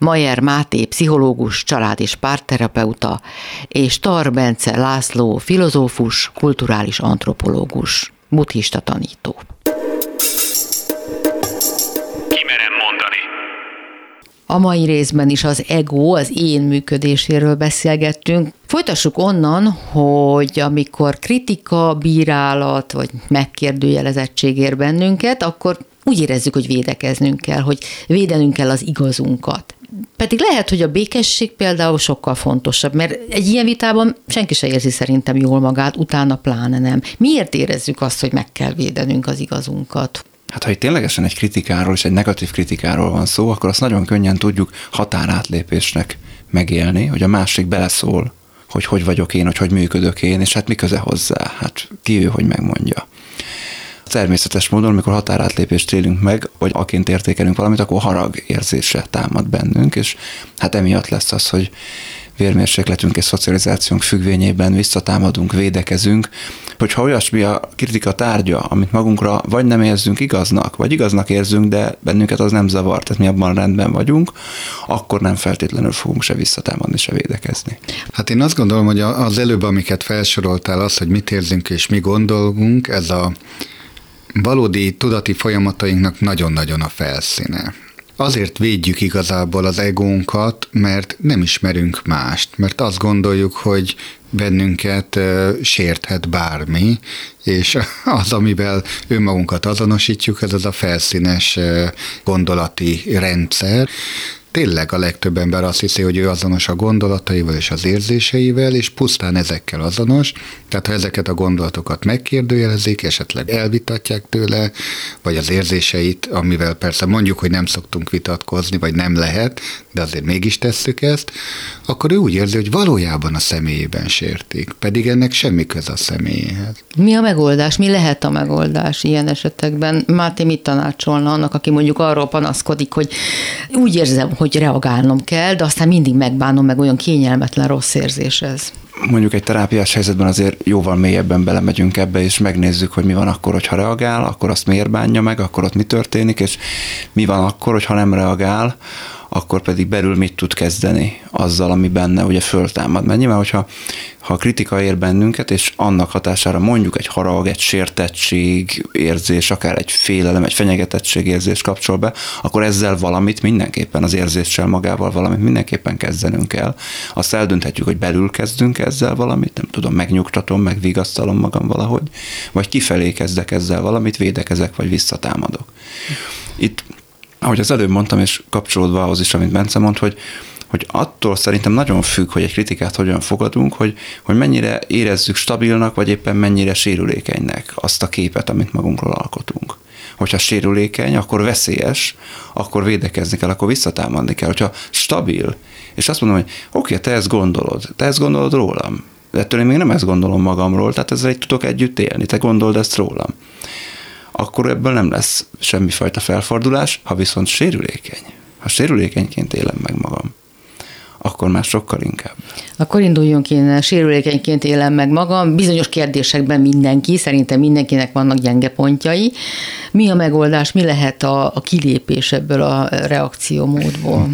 Majer Máté, pszichológus, család- és párterapeuta, és Tar Bence László, filozófus, kulturális antropológus, buddhista tanító. A mai részben is az ego, az én működéséről beszélgettünk. Folytassuk onnan, hogy amikor kritika, bírálat vagy megkérdőjelezettség ér bennünket, akkor úgy érezzük, hogy védekeznünk kell, hogy védenünk kell az igazunkat. Pedig lehet, hogy a békesség például sokkal fontosabb, mert egy ilyen vitában senki se érzi szerintem jól magát, utána pláne nem. Miért érezzük azt, hogy meg kell védenünk az igazunkat? Hát ha itt ténylegesen egy kritikáról és egy negatív kritikáról van szó, akkor azt nagyon könnyen tudjuk határátlépésnek megélni, hogy a másik beleszól, hogy hogy vagyok én, hogy hogy működök én, és hát mi köze hozzá, hát ki ő, hogy megmondja. Természetes módon, amikor határátlépést élünk meg, vagy aként értékelünk valamit, akkor harag érzése támad bennünk, és hát emiatt lesz az, hogy vérmérsékletünk és szocializációnk függvényében visszatámadunk, védekezünk, hogyha olyasmi a kritika tárgya, amit magunkra vagy nem érzünk igaznak, vagy igaznak érzünk, de bennünket az nem zavar, tehát mi abban rendben vagyunk, akkor nem feltétlenül fogunk se visszatámadni, se védekezni. Hát én azt gondolom, hogy az előbb, amiket felsoroltál, az, hogy mit érzünk és mi gondolunk, ez a valódi tudati folyamatainknak nagyon-nagyon a felszíne. Azért védjük igazából az egónkat, mert nem ismerünk mást, mert azt gondoljuk, hogy bennünket sérthet bármi, és az, amivel önmagunkat azonosítjuk, ez az a felszínes gondolati rendszer, tényleg a legtöbb ember azt hiszi, hogy ő azonos a gondolataival és az érzéseivel, és pusztán ezekkel azonos. Tehát ha ezeket a gondolatokat megkérdőjelezik, esetleg elvitatják tőle, vagy az érzéseit, amivel persze mondjuk, hogy nem szoktunk vitatkozni, vagy nem lehet, de azért mégis tesszük ezt, akkor ő úgy érzi, hogy valójában a személyében sértik, pedig ennek semmi köz a személyéhez. Mi a megoldás? Mi lehet a megoldás ilyen esetekben? Máté mit tanácsolna annak, aki mondjuk arról panaszkodik, hogy úgy érzem, hogy reagálnom kell, de aztán mindig megbánom, meg olyan kényelmetlen rossz érzés ez. Mondjuk egy terápiás helyzetben azért jóval mélyebben belemegyünk ebbe, és megnézzük, hogy mi van akkor, hogyha reagál, akkor azt miért bánja meg, akkor ott mi történik, és mi van akkor, hogyha nem reagál, akkor pedig belül mit tud kezdeni azzal, ami benne ugye föltámad. Mert nyilván, hogyha ha a kritika ér bennünket, és annak hatására mondjuk egy harag, egy sértettség érzés, akár egy félelem, egy fenyegetettség érzés kapcsol be, akkor ezzel valamit mindenképpen, az érzéssel magával valamit mindenképpen kezdenünk kell. Azt eldönthetjük, hogy belül kezdünk ezzel valamit, nem tudom, megnyugtatom, megvigasztalom magam valahogy, vagy kifelé kezdek ezzel valamit, védekezek, vagy visszatámadok. Itt ahogy az előbb mondtam, és kapcsolódva ahhoz is, amit Bence mond, hogy, hogy attól szerintem nagyon függ, hogy egy kritikát hogyan fogadunk, hogy, hogy mennyire érezzük stabilnak, vagy éppen mennyire sérülékenynek azt a képet, amit magunkról alkotunk. Hogyha sérülékeny, akkor veszélyes, akkor védekezni kell, akkor visszatámadni kell. Hogyha stabil, és azt mondom, hogy oké, te ezt gondolod, te ezt gondolod rólam, de ettől én még nem ezt gondolom magamról, tehát ezzel egy tudok együtt élni, te gondold ezt rólam akkor ebből nem lesz semmifajta felfordulás, ha viszont sérülékeny. Ha sérülékenyként élem meg magam, akkor már sokkal inkább. Akkor induljunk én, sérülékenyként élem meg magam. Bizonyos kérdésekben mindenki, szerintem mindenkinek vannak gyenge pontjai. Mi a megoldás, mi lehet a, a kilépés ebből a reakciómódból?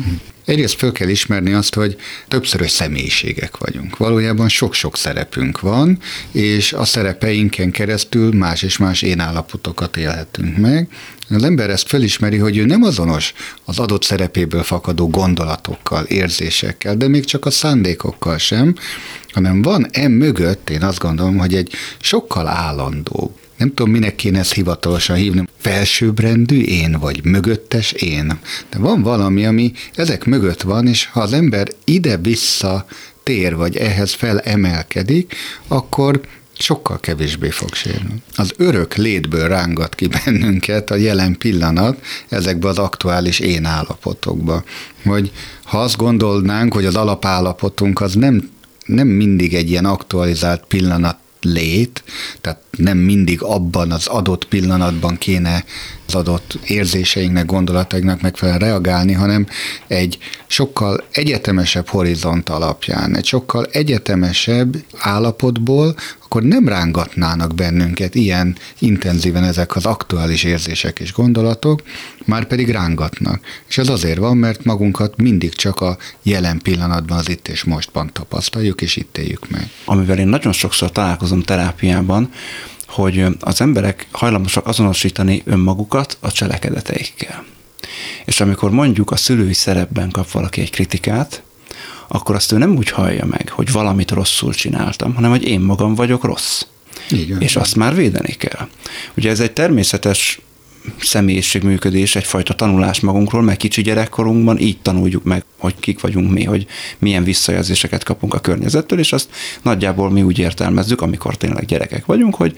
Egyrészt föl kell ismerni azt, hogy többszörös személyiségek vagyunk. Valójában sok-sok szerepünk van, és a szerepeinken keresztül más és más én állapotokat élhetünk meg. Az ember ezt felismeri, hogy ő nem azonos az adott szerepéből fakadó gondolatokkal, érzésekkel, de még csak a szándékokkal sem, hanem van em mögött, én azt gondolom, hogy egy sokkal állandóbb nem tudom, minek kéne ezt hivatalosan hívni, felsőbbrendű én, vagy mögöttes én. De van valami, ami ezek mögött van, és ha az ember ide-vissza tér, vagy ehhez felemelkedik, akkor sokkal kevésbé fog sérülni. Az örök létből rángat ki bennünket a jelen pillanat ezekbe az aktuális én állapotokba. Hogy ha azt gondolnánk, hogy az alapállapotunk az nem, nem mindig egy ilyen aktualizált pillanat lét, tehát nem mindig abban az adott pillanatban kéne az adott érzéseinknek, gondolatainknak megfelelően reagálni, hanem egy sokkal egyetemesebb horizont alapján, egy sokkal egyetemesebb állapotból, akkor nem rángatnának bennünket ilyen intenzíven ezek az aktuális érzések és gondolatok, már pedig rángatnak. És ez azért van, mert magunkat mindig csak a jelen pillanatban, az itt és mostban tapasztaljuk, és itt éljük meg. Amivel én nagyon sokszor találkozom terápiában, hogy az emberek hajlamosak azonosítani önmagukat a cselekedeteikkel. És amikor mondjuk a szülői szerepben kap valaki egy kritikát, akkor azt ő nem úgy hallja meg, hogy valamit rosszul csináltam, hanem hogy én magam vagyok rossz. Igen. És azt már védeni kell. Ugye ez egy természetes személyiségműködés, egyfajta tanulás magunkról, mert kicsi gyerekkorunkban így tanuljuk meg, hogy kik vagyunk mi, hogy milyen visszajelzéseket kapunk a környezettől, és azt nagyjából mi úgy értelmezzük, amikor tényleg gyerekek vagyunk, hogy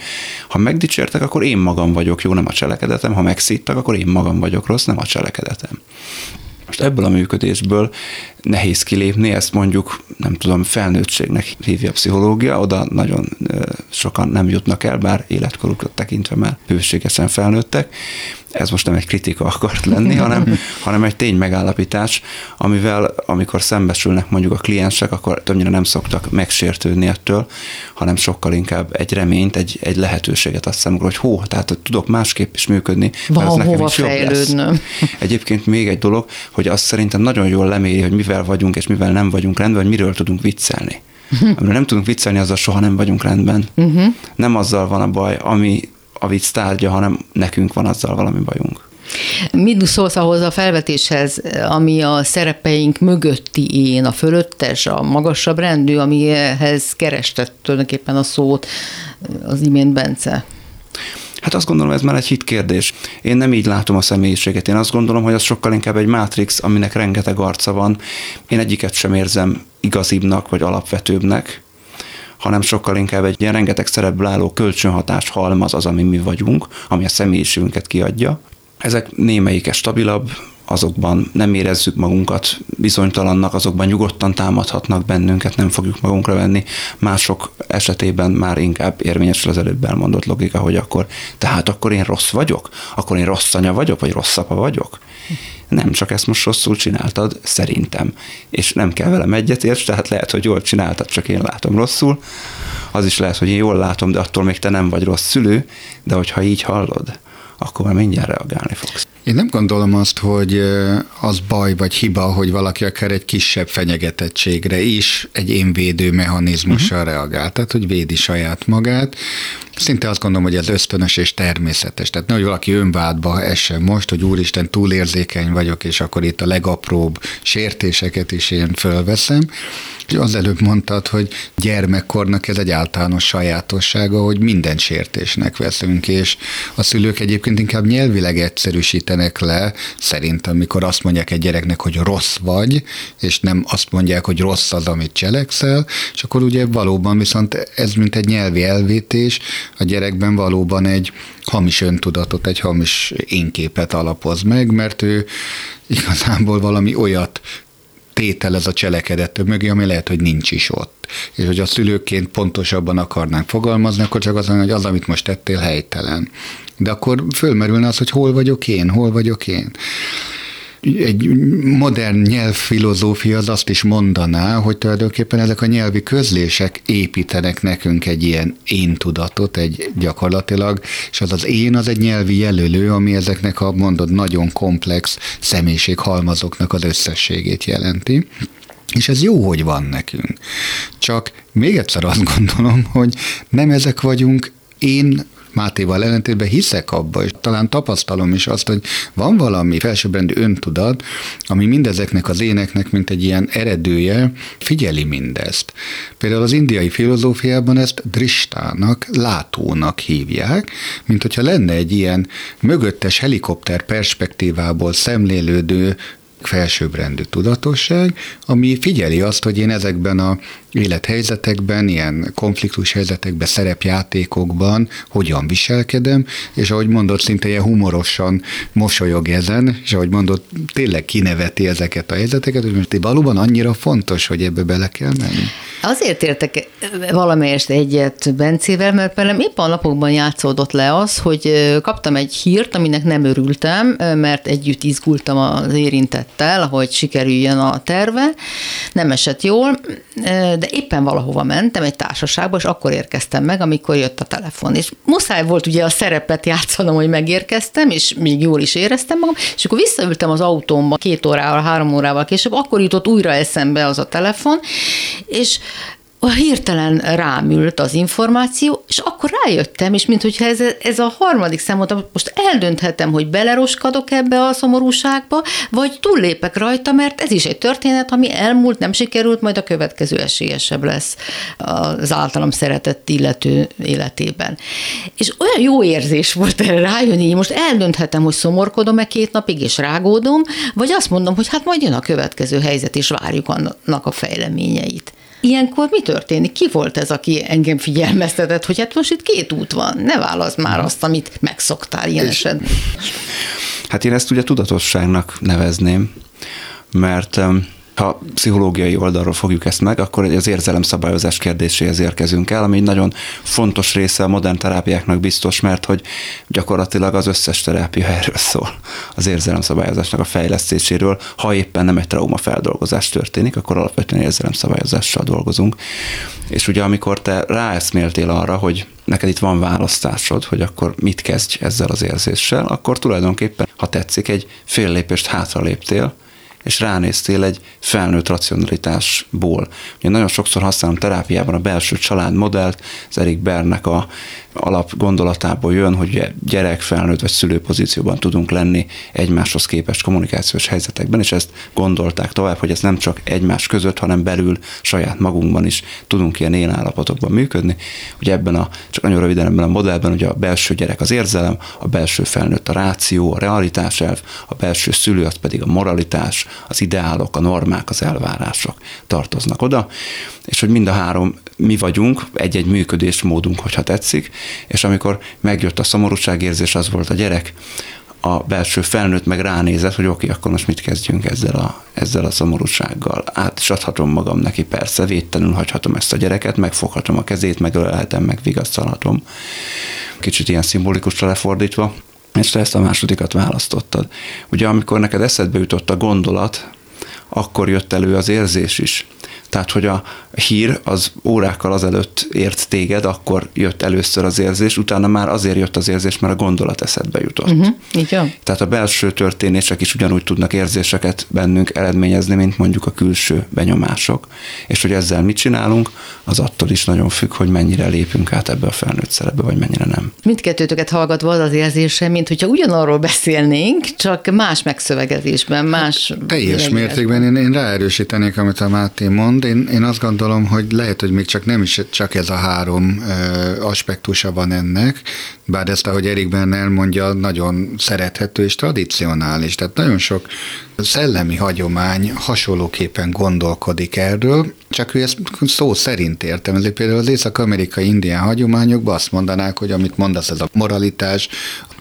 ha megdicsértek, akkor én magam vagyok jó, nem a cselekedetem, ha megszíttak, akkor én magam vagyok rossz, nem a cselekedetem. Most ebből a működésből nehéz kilépni, ezt mondjuk, nem tudom, felnőttségnek hívja a pszichológia, oda nagyon sokan nem jutnak el, bár életkorukat tekintve már bőségesen felnőttek. Ez most nem egy kritika akart lenni, hanem, hanem egy tény megállapítás, amivel amikor szembesülnek mondjuk a kliensek, akkor többnyire nem szoktak megsértődni ettől, hanem sokkal inkább egy reményt, egy, egy lehetőséget azt számukra, hogy hó, tehát tudok másképp is működni. Van hova fejlődnöm. Egyébként még egy dolog, hogy azt szerintem nagyon jól leméri, hogy mivel vagyunk és mivel nem vagyunk rendben, hogy miről tudunk viccelni. Amiről nem tudunk viccelni, azzal soha nem vagyunk rendben. Uh-huh. Nem azzal van a baj, ami a vicc tárgya, hanem nekünk van azzal valami bajunk. Mit szólsz ahhoz a felvetéshez, ami a szerepeink mögötti én, a fölöttes, a magasabb rendű, amihez kerestett tulajdonképpen a szót az imént Bence? Hát azt gondolom, ez már egy hit kérdés. Én nem így látom a személyiséget. Én azt gondolom, hogy az sokkal inkább egy mátrix, aminek rengeteg arca van. Én egyiket sem érzem igazibbnak vagy alapvetőbbnek, hanem sokkal inkább egy ilyen rengeteg szerepből álló kölcsönhatás halmaz az, ami mi vagyunk, ami a személyiségünket kiadja. Ezek némelyike stabilabb, azokban nem érezzük magunkat bizonytalannak, azokban nyugodtan támadhatnak bennünket, nem fogjuk magunkra venni. Mások esetében már inkább érvényesül az előbb elmondott logika, hogy akkor, tehát akkor én rossz vagyok? Akkor én rossz anya vagyok, vagy rossz apa vagyok? Nem, csak ezt most rosszul csináltad, szerintem. És nem kell velem egyetérts, tehát lehet, hogy jól csináltad, csak én látom rosszul. Az is lehet, hogy én jól látom, de attól még te nem vagy rossz szülő, de hogyha így hallod, akkor már mindjárt reagálni fogsz. Én nem gondolom azt, hogy az baj vagy hiba, hogy valaki akár egy kisebb fenyegetettségre is egy énvédő mechanizmussal uh-huh. reagál, tehát hogy védi saját magát. Szinte azt gondolom, hogy ez ösztönös és természetes. Tehát nehogy valaki önvádba essen most, hogy úristen, túlérzékeny vagyok, és akkor itt a legapróbb sértéseket is én fölveszem. És az előbb mondtad, hogy gyermekkornak ez egy általános sajátossága, hogy minden sértésnek veszünk, és a szülők egyébként inkább nyelvileg egyszerűsítenek le, szerintem, amikor azt mondják egy gyereknek, hogy rossz vagy, és nem azt mondják, hogy rossz az, amit cselekszel, és akkor ugye valóban viszont ez mint egy nyelvi elvétés, a gyerekben valóban egy hamis öntudatot, egy hamis énképet alapoz meg, mert ő igazából valami olyat tételez a cselekedet mögé, ami lehet, hogy nincs is ott. És hogy a szülőként pontosabban akarnánk fogalmazni, akkor csak az, hogy az, amit most tettél, helytelen. De akkor fölmerülne az, hogy hol vagyok én, hol vagyok én egy modern nyelvfilozófia az azt is mondaná, hogy tulajdonképpen ezek a nyelvi közlések építenek nekünk egy ilyen én tudatot, egy gyakorlatilag, és az az én az egy nyelvi jelölő, ami ezeknek a mondod nagyon komplex személyiséghalmazoknak az összességét jelenti. És ez jó, hogy van nekünk. Csak még egyszer azt gondolom, hogy nem ezek vagyunk én Mátéval ellentétben hiszek abba, és talán tapasztalom is azt, hogy van valami felsőbbrendű öntudat, ami mindezeknek az éneknek, mint egy ilyen eredője, figyeli mindezt. Például az indiai filozófiában ezt dristának, látónak hívják, mint hogyha lenne egy ilyen mögöttes helikopter perspektívából szemlélődő felsőbbrendű tudatosság, ami figyeli azt, hogy én ezekben a élethelyzetekben, ilyen konfliktus helyzetekben, szerepjátékokban hogyan viselkedem, és ahogy mondott, szinte ilyen humorosan mosolyog ezen, és ahogy mondott, tényleg kineveti ezeket a helyzeteket, hogy most valóban annyira fontos, hogy ebbe bele kell menni. Azért értek valamelyest egyet Bencével, mert velem épp a napokban játszódott le az, hogy kaptam egy hírt, aminek nem örültem, mert együtt izgultam az érintettel, hogy sikerüljön a terve. Nem esett jól, de éppen valahova mentem egy társaságba, és akkor érkeztem meg, amikor jött a telefon. És muszáj volt ugye a szerepet játszanom, hogy megérkeztem, és még jól is éreztem magam, és akkor visszaültem az autómba két órával, három órával később, akkor jutott újra eszembe az a telefon, és hirtelen rámült az információ, és akkor rájöttem, és mintha ez, ez a harmadik számot, most eldönthetem, hogy beleroskadok ebbe a szomorúságba, vagy túllépek rajta, mert ez is egy történet, ami elmúlt, nem sikerült, majd a következő esélyesebb lesz az általam szeretett illető életében. És olyan jó érzés volt erre rájönni, hogy most eldönthetem, hogy szomorkodom-e két napig, és rágódom, vagy azt mondom, hogy hát majd jön a következő helyzet, és várjuk annak a fejleményeit. Ilyenkor mi történik? Ki volt ez, aki engem figyelmeztetett, hogy hát most itt két út van, ne válasz már azt, amit megszoktál ilyen esetben. Hát én ezt ugye tudatosságnak nevezném, mert ha pszichológiai oldalról fogjuk ezt meg, akkor az érzelemszabályozás kérdéséhez érkezünk el, ami egy nagyon fontos része a modern terápiáknak biztos, mert hogy gyakorlatilag az összes terápia erről szól, az érzelemszabályozásnak a fejlesztéséről. Ha éppen nem egy traumafeldolgozás történik, akkor alapvetően érzelemszabályozással dolgozunk. És ugye amikor te ráeszméltél arra, hogy neked itt van választásod, hogy akkor mit kezdj ezzel az érzéssel, akkor tulajdonképpen, ha tetszik, egy fél lépést hátra léptél, és ránéztél egy felnőtt racionalitásból. Ugye nagyon sokszor használom terápiában a belső családmodellt, az Erik Bernek a alap gondolatából jön, hogy gyerek, felnőtt vagy szülő pozícióban tudunk lenni egymáshoz képest kommunikációs helyzetekben, és ezt gondolták tovább, hogy ez nem csak egymás között, hanem belül saját magunkban is tudunk ilyen élállapotokban működni. Ugye ebben a, csak nagyon röviden ebben a modellben, ugye a belső gyerek az érzelem, a belső felnőtt a ráció, a realitás elv, a belső szülő az pedig a moralitás, az ideálok, a normák, az elvárások tartoznak oda, és hogy mind a három mi vagyunk, egy-egy működésmódunk, hogyha tetszik, és amikor megjött a szomorúságérzés, az volt a gyerek, a belső felnőtt meg ránézett, hogy oké, okay, akkor most mit kezdjünk ezzel a, ezzel a szomorúsággal. Át is adhatom magam neki, persze, védtenül hagyhatom ezt a gyereket, megfoghatom a kezét, megölelhetem, megvigasztalhatom. Kicsit ilyen szimbolikusra lefordítva, és te ezt a másodikat választottad. Ugye amikor neked eszedbe jutott a gondolat, akkor jött elő az érzés is. Tehát, hogy a hír az órákkal azelőtt ért téged, akkor jött először az érzés, utána már azért jött az érzés, mert a gondolat eszedbe jutott. Uh-huh, így van. Tehát a belső történések is ugyanúgy tudnak érzéseket bennünk eredményezni, mint mondjuk a külső benyomások. És hogy ezzel mit csinálunk, az attól is nagyon függ, hogy mennyire lépünk át ebbe a felnőtt szerepbe, vagy mennyire nem. Mindkettőtöket hallgatva az az érzése, mint hogyha ugyanarról beszélnénk, csak más megszövegezésben, más... Teljes mértékben én, én ráerősítenék, amit a Máté mond, mond, én, én azt gondolom, hogy lehet, hogy még csak nem is csak ez a három aspektusa van ennek, bár ezt, ahogy Erik Bern elmondja, nagyon szerethető és tradicionális. Tehát nagyon sok szellemi hagyomány hasonlóképpen gondolkodik erről, csak ő ezt szó szerint értem. Ezért például az észak-amerikai indián hagyományokban azt mondanák, hogy amit mondasz, ez a moralitás,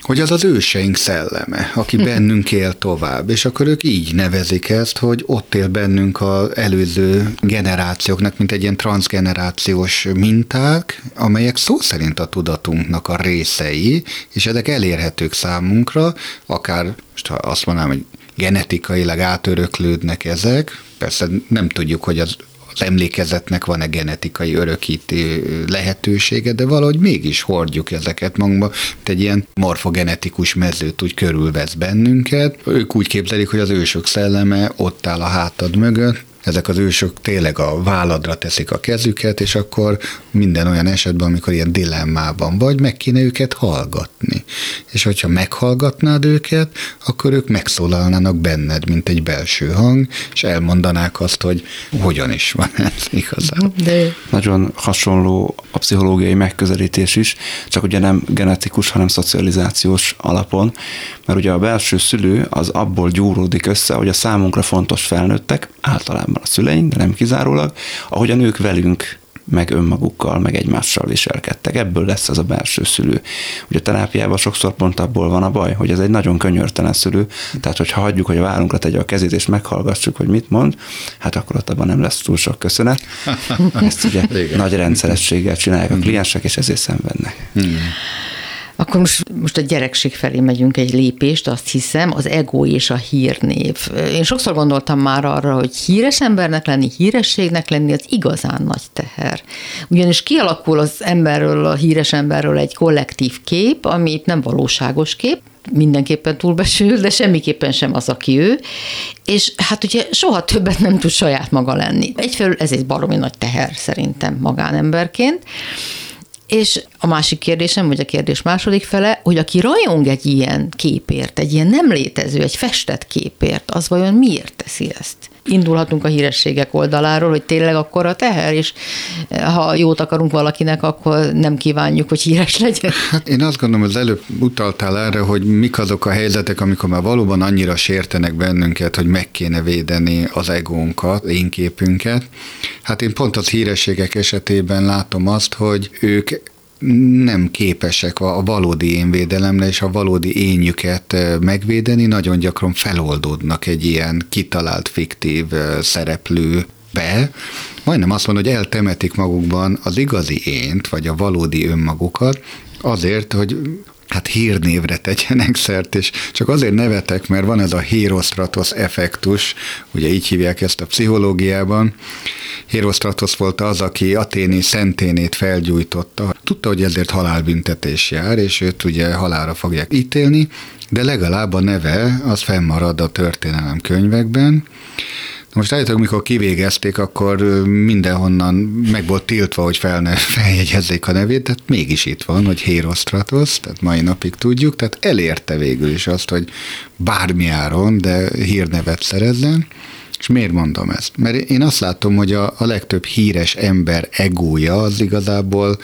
hogy az az őseink szelleme, aki bennünk él tovább, és akkor ők így nevezik ezt, hogy ott él bennünk az előző generációknak, mint egy ilyen transgenerációs minták, amelyek szó szerint a tudatunknak a részei, és ezek elérhetők számunkra, akár, most ha azt mondanám, hogy genetikailag átöröklődnek ezek, persze nem tudjuk, hogy az az emlékezetnek van-e genetikai örökítő lehetősége, de valahogy mégis hordjuk ezeket magunkba, mint egy ilyen morfogenetikus mezőt úgy körülvesz bennünket. Ők úgy képzelik, hogy az ősök szelleme ott áll a hátad mögött, ezek az ősök tényleg a válladra teszik a kezüket, és akkor minden olyan esetben, amikor ilyen dilemmában vagy, meg kéne őket hallgatni. És hogyha meghallgatnád őket, akkor ők megszólalnának benned, mint egy belső hang, és elmondanák azt, hogy hogyan is van ez igazán. De... Nagyon hasonló a pszichológiai megközelítés is, csak ugye nem genetikus, hanem szocializációs alapon, mert ugye a belső szülő az abból gyúródik össze, hogy a számunkra fontos felnőttek, általában a szüleink, de nem kizárólag, ahogy a nők velünk meg önmagukkal, meg egymással viselkedtek. Ebből lesz az a belső szülő. Ugye a terápiában sokszor pont abból van a baj, hogy ez egy nagyon könyörtelen szülő, tehát hogyha hagyjuk, hogy a várunkra tegye a kezét, és meghallgassuk, hogy mit mond, hát akkor ott abban nem lesz túl sok köszönet. Ezt ugye nagy rendszerességgel csinálják a kliensek, és ezért szenvednek. Hmm. Akkor most, most a gyerekség felé megyünk egy lépést, azt hiszem, az ego és a hírnév. Én sokszor gondoltam már arra, hogy híres embernek lenni, hírességnek lenni, az igazán nagy teher. Ugyanis kialakul az emberről, a híres emberről egy kollektív kép, ami itt nem valóságos kép, mindenképpen túlbesül, de semmiképpen sem az, aki ő, és hát ugye soha többet nem tud saját maga lenni. Egyfelől ez egy baromi nagy teher szerintem magánemberként, és a másik kérdésem, vagy a kérdés második fele, hogy aki rajong egy ilyen képért, egy ilyen nem létező, egy festett képért, az vajon miért teszi ezt? Indulhatunk a hírességek oldaláról, hogy tényleg akkor a teher, és ha jót akarunk valakinek, akkor nem kívánjuk, hogy híres legyen. Hát én azt gondolom, hogy az előbb utaltál erre, hogy mik azok a helyzetek, amikor már valóban annyira sértenek bennünket, hogy meg kéne védeni az egónkat, én képünket. Hát én pont az hírességek esetében látom azt, hogy ők nem képesek a valódi énvédelemre és a valódi énjüket megvédeni, nagyon gyakran feloldódnak egy ilyen kitalált fiktív szereplő be, majdnem azt mondom, hogy eltemetik magukban az igazi ént, vagy a valódi önmagukat, azért, hogy hát hírnévre tegyenek szert, és csak azért nevetek, mert van ez a Hérostratos effektus, ugye így hívják ezt a pszichológiában. Hérostratos volt az, aki Aténi szenténét felgyújtotta. Tudta, hogy ezért halálbüntetés jár, és őt ugye halára fogják ítélni, de legalább a neve az fennmarad a történelem könyvekben, most állítólag, mikor kivégezték, akkor mindenhonnan meg volt tiltva, hogy fel ne feljegyezzék a nevét, tehát mégis itt van, hogy Hérostratos, tehát mai napig tudjuk, tehát elérte végül is azt, hogy bármi áron, de hírnevet szerezzen. És miért mondom ezt? Mert én azt látom, hogy a, a legtöbb híres ember egója az igazából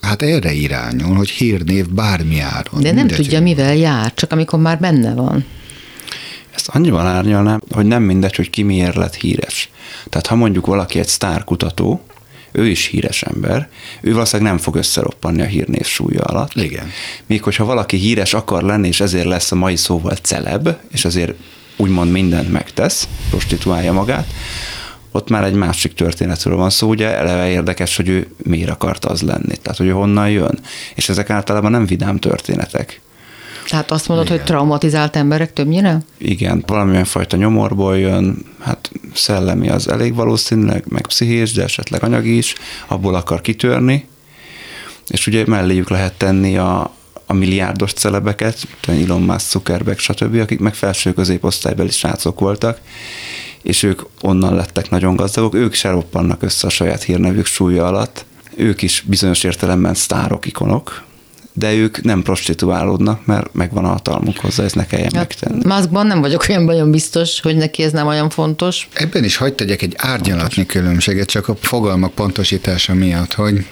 hát erre irányul, hogy hírnév bármi áron. De nem tudja, mivel jár, csak amikor már benne van. Ezt annyival árnyalnám, hogy nem mindegy, hogy ki miért lett híres. Tehát ha mondjuk valaki egy sztárkutató, ő is híres ember, ő valószínűleg nem fog összeroppanni a hírnév súlya alatt. Igen. Míg hogyha valaki híres akar lenni, és ezért lesz a mai szóval celeb, és azért úgymond mindent megtesz, prostituálja magát, ott már egy másik történetről van szó, ugye eleve érdekes, hogy ő miért akart az lenni, tehát hogy honnan jön. És ezek általában nem vidám történetek. Tehát azt mondod, Igen. hogy traumatizált emberek többnyire? Igen, valamilyen fajta nyomorból jön, hát szellemi az elég valószínűleg, meg pszichés, de esetleg anyagi is, abból akar kitörni, és ugye melléjük lehet tenni a, a milliárdos celebeket, Elon Musk, Zuckerberg, stb., akik meg felső középosztálybeli srácok voltak, és ők onnan lettek nagyon gazdagok, ők se roppannak össze a saját hírnevük súlya alatt, ők is bizonyos értelemben sztárok, ikonok, de ők nem prostituálódnak, mert megvan a hatalmuk hozzá, ezt ne kelljen hát, megtenni. Maszkban nem vagyok olyan nagyon biztos, hogy neki ez nem olyan fontos. Ebben is hagyd tegyek egy árnyalatni különbséget, csak a fogalmak pontosítása miatt, hogy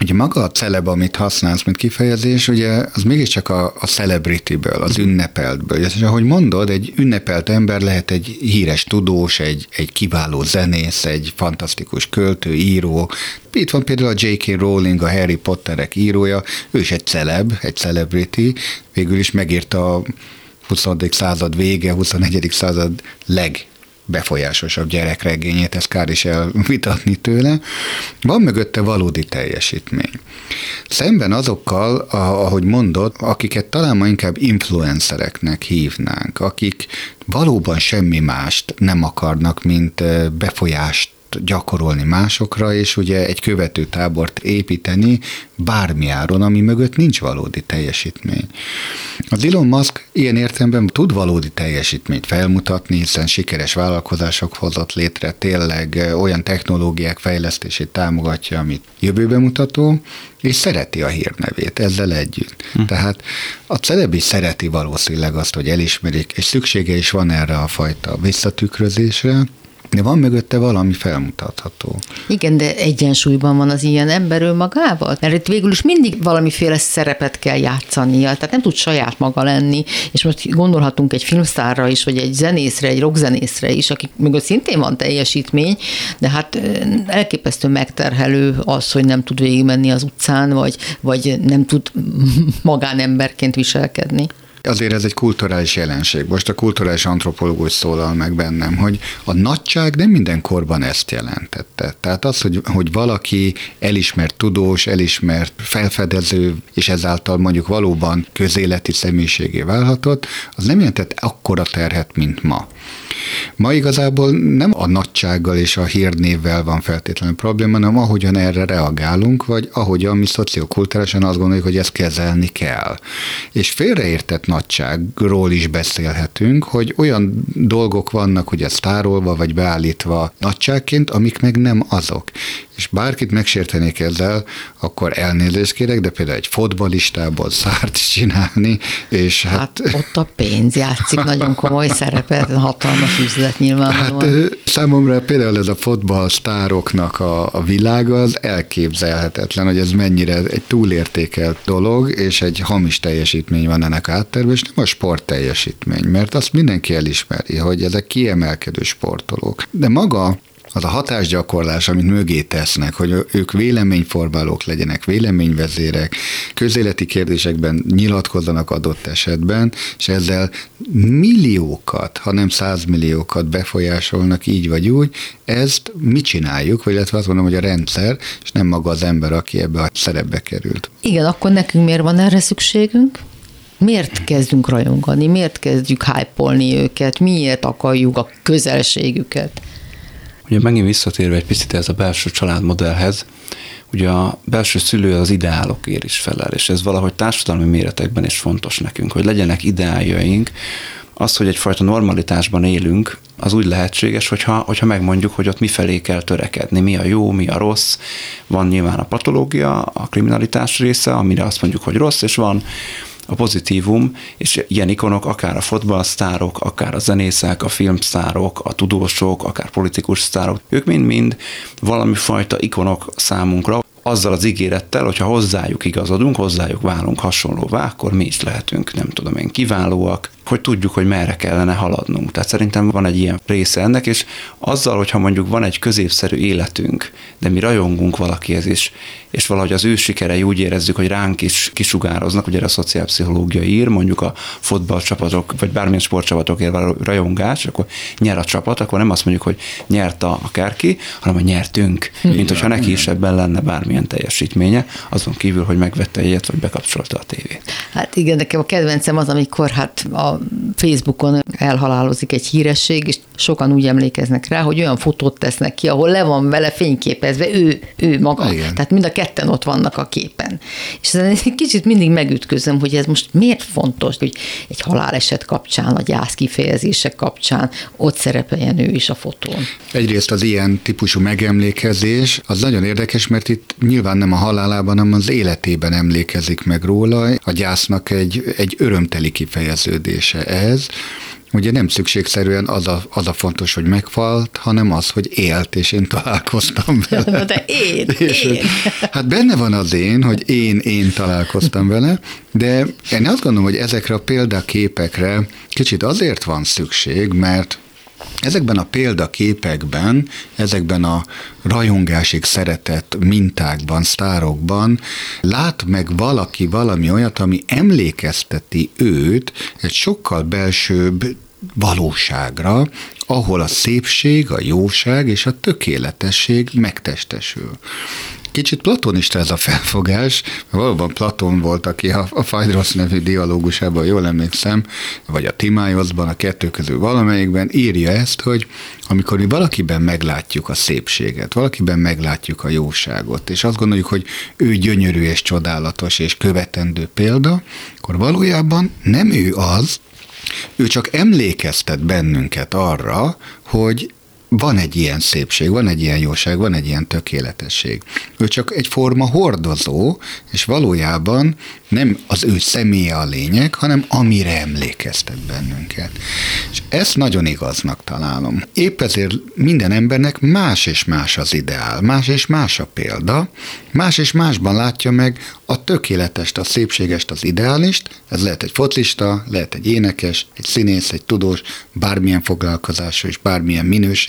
Ugye maga a celeb, amit használsz, mint kifejezés, ugye az mégiscsak a, a celebrityből, az ünnepeltből. És ahogy mondod, egy ünnepelt ember lehet egy híres tudós, egy, egy kiváló zenész, egy fantasztikus költő, író. Itt van például a J.K. Rowling, a Harry Potterek írója, ő is egy celeb, egy celebrity, végül is megírta a 20. század vége, 21. század leg befolyásosabb gyerekregényét, ezt kár is elvitatni tőle. Van mögötte valódi teljesítmény. Szemben azokkal, ahogy mondod, akiket talán ma inkább influencereknek hívnánk, akik valóban semmi mást nem akarnak, mint befolyást gyakorolni másokra, és ugye egy követő tábort építeni bármi áron, ami mögött nincs valódi teljesítmény. Az Elon Musk ilyen értelemben tud valódi teljesítményt felmutatni, hiszen sikeres vállalkozások hozott létre, tényleg olyan technológiák fejlesztését támogatja, amit jövőbe mutató, és szereti a hírnevét ezzel együtt. Hm. Tehát a celeb is szereti valószínűleg azt, hogy elismerik, és szüksége is van erre a fajta visszatükrözésre, de van mögötte valami felmutatható. Igen, de egyensúlyban van az ilyen ember magával? Mert itt végül is mindig valamiféle szerepet kell játszania, tehát nem tud saját maga lenni, és most gondolhatunk egy filmszárra is, vagy egy zenészre, egy rockzenészre is, akik mögött szintén van teljesítmény, de hát elképesztő megterhelő az, hogy nem tud végigmenni az utcán, vagy, vagy nem tud magánemberként viselkedni azért ez egy kulturális jelenség. Most a kulturális antropológus szólal meg bennem, hogy a nagyság nem minden korban ezt jelentette. Tehát az, hogy, hogy valaki elismert tudós, elismert felfedező, és ezáltal mondjuk valóban közéleti személyiségé válhatott, az nem jelentett akkora terhet, mint ma. Ma igazából nem a nagysággal és a hírnévvel van feltétlenül probléma, hanem ahogyan erre reagálunk, vagy ahogyan mi szociokulturálisan azt gondoljuk, hogy ezt kezelni kell. És félreértett nagyságról is beszélhetünk, hogy olyan dolgok vannak, hogy ez tárolva vagy beállítva nagyságként, amik meg nem azok és bárkit megsértenék ezzel, akkor elnézést kérek, de például egy fotbalistából szárt csinálni, és hát... hát ott a pénz játszik nagyon komoly szerepet, hatalmas üzlet nyilvánvalóan. Hát számomra például ez a fotballsztároknak a, a világa az elképzelhetetlen, hogy ez mennyire egy túlértékelt dolog, és egy hamis teljesítmény van ennek átterve, és nem a sport teljesítmény, mert azt mindenki elismeri, hogy ezek kiemelkedő sportolók. De maga az a hatásgyakorlás, amit mögé tesznek, hogy ők véleményformálók legyenek, véleményvezérek, közéleti kérdésekben nyilatkozzanak adott esetben, és ezzel milliókat, hanem százmilliókat befolyásolnak így vagy úgy, ezt mi csináljuk, vagy illetve azt mondom, hogy a rendszer, és nem maga az ember, aki ebbe a szerepbe került. Igen, akkor nekünk miért van erre szükségünk? Miért kezdünk rajongani? Miért kezdjük hype őket? Miért akarjuk a közelségüket? Ugye megint visszatérve egy picit ez a belső családmodellhez, ugye a belső szülő az ideálokért is felel, és ez valahogy társadalmi méretekben is fontos nekünk, hogy legyenek ideáljaink, az, hogy egyfajta normalitásban élünk, az úgy lehetséges, hogyha, hogyha megmondjuk, hogy ott mifelé kell törekedni, mi a jó, mi a rossz. Van nyilván a patológia, a kriminalitás része, amire azt mondjuk, hogy rossz, és van a pozitívum, és ilyen ikonok akár a fotballsztárok, akár a zenészek, a filmsztárok, a tudósok, akár politikus sztárok, ők mind-mind valami fajta ikonok számunkra, azzal az ígérettel, hogyha hozzájuk igazodunk, hozzájuk válunk hasonlóvá, akkor mi is lehetünk, nem tudom én, kiválóak, hogy tudjuk, hogy merre kellene haladnunk. Tehát szerintem van egy ilyen része ennek, és azzal, hogyha mondjuk van egy középszerű életünk, de mi rajongunk valakihez is, és valahogy az ő sikerei úgy érezzük, hogy ránk is kisugároznak, ugye a szociálpszichológia ír, mondjuk a fotballcsapatok, vagy bármilyen sportcsapatokért való rajongás, akkor nyer a csapat, akkor nem azt mondjuk, hogy nyert a, a kerki, hanem hogy nyertünk, mint hogyha neki is ebben lenne bármilyen teljesítménye, azon kívül, hogy megvette egyet, vagy bekapcsolta a tévét. Hát igen, nekem a kedvencem az, amikor hát a Facebookon elhalálozik egy híresség, és sokan úgy emlékeznek rá, hogy olyan fotót tesznek ki, ahol le van vele fényképezve ő, ő maga. Igen. Tehát mind a ketten ott vannak a képen. És egy kicsit mindig megütközöm, hogy ez most miért fontos, hogy egy haláleset kapcsán, a gyász kifejezések kapcsán ott szerepeljen ő is a fotón. Egyrészt az ilyen típusú megemlékezés az nagyon érdekes, mert itt nyilván nem a halálában, hanem az életében emlékezik meg róla. A gyásznak egy, egy örömteli kifejeződés kérdése ez. Ugye nem szükségszerűen az a, az a fontos, hogy meghalt, hanem az, hogy élt, és én találkoztam vele. De én, és, én. Hát benne van az én, hogy én, én találkoztam vele, de én azt gondolom, hogy ezekre a példaképekre kicsit azért van szükség, mert Ezekben a példaképekben, ezekben a rajongásig szeretett mintákban, sztárokban lát meg valaki valami olyat, ami emlékezteti őt egy sokkal belsőbb valóságra, ahol a szépség, a jóság és a tökéletesség megtestesül. Kicsit platonista ez a felfogás, valóban Platon volt, aki a, a Fajdrosz nevű dialógusában, jól emlékszem, vagy a Timájoszban, a kettő közül valamelyikben írja ezt, hogy amikor mi valakiben meglátjuk a szépséget, valakiben meglátjuk a jóságot, és azt gondoljuk, hogy ő gyönyörű és csodálatos és követendő példa, akkor valójában nem ő az, ő csak emlékeztet bennünket arra, hogy van egy ilyen szépség, van egy ilyen jóság, van egy ilyen tökéletesség. Ő csak egy forma hordozó, és valójában nem az ő személye a lényeg, hanem amire emlékeztet bennünket. És ezt nagyon igaznak találom. Épp ezért minden embernek más és más az ideál, más és más a példa, más és másban látja meg a tökéletest, a szépségest, az ideálist. Ez lehet egy focista, lehet egy énekes, egy színész, egy tudós, bármilyen foglalkozású és bármilyen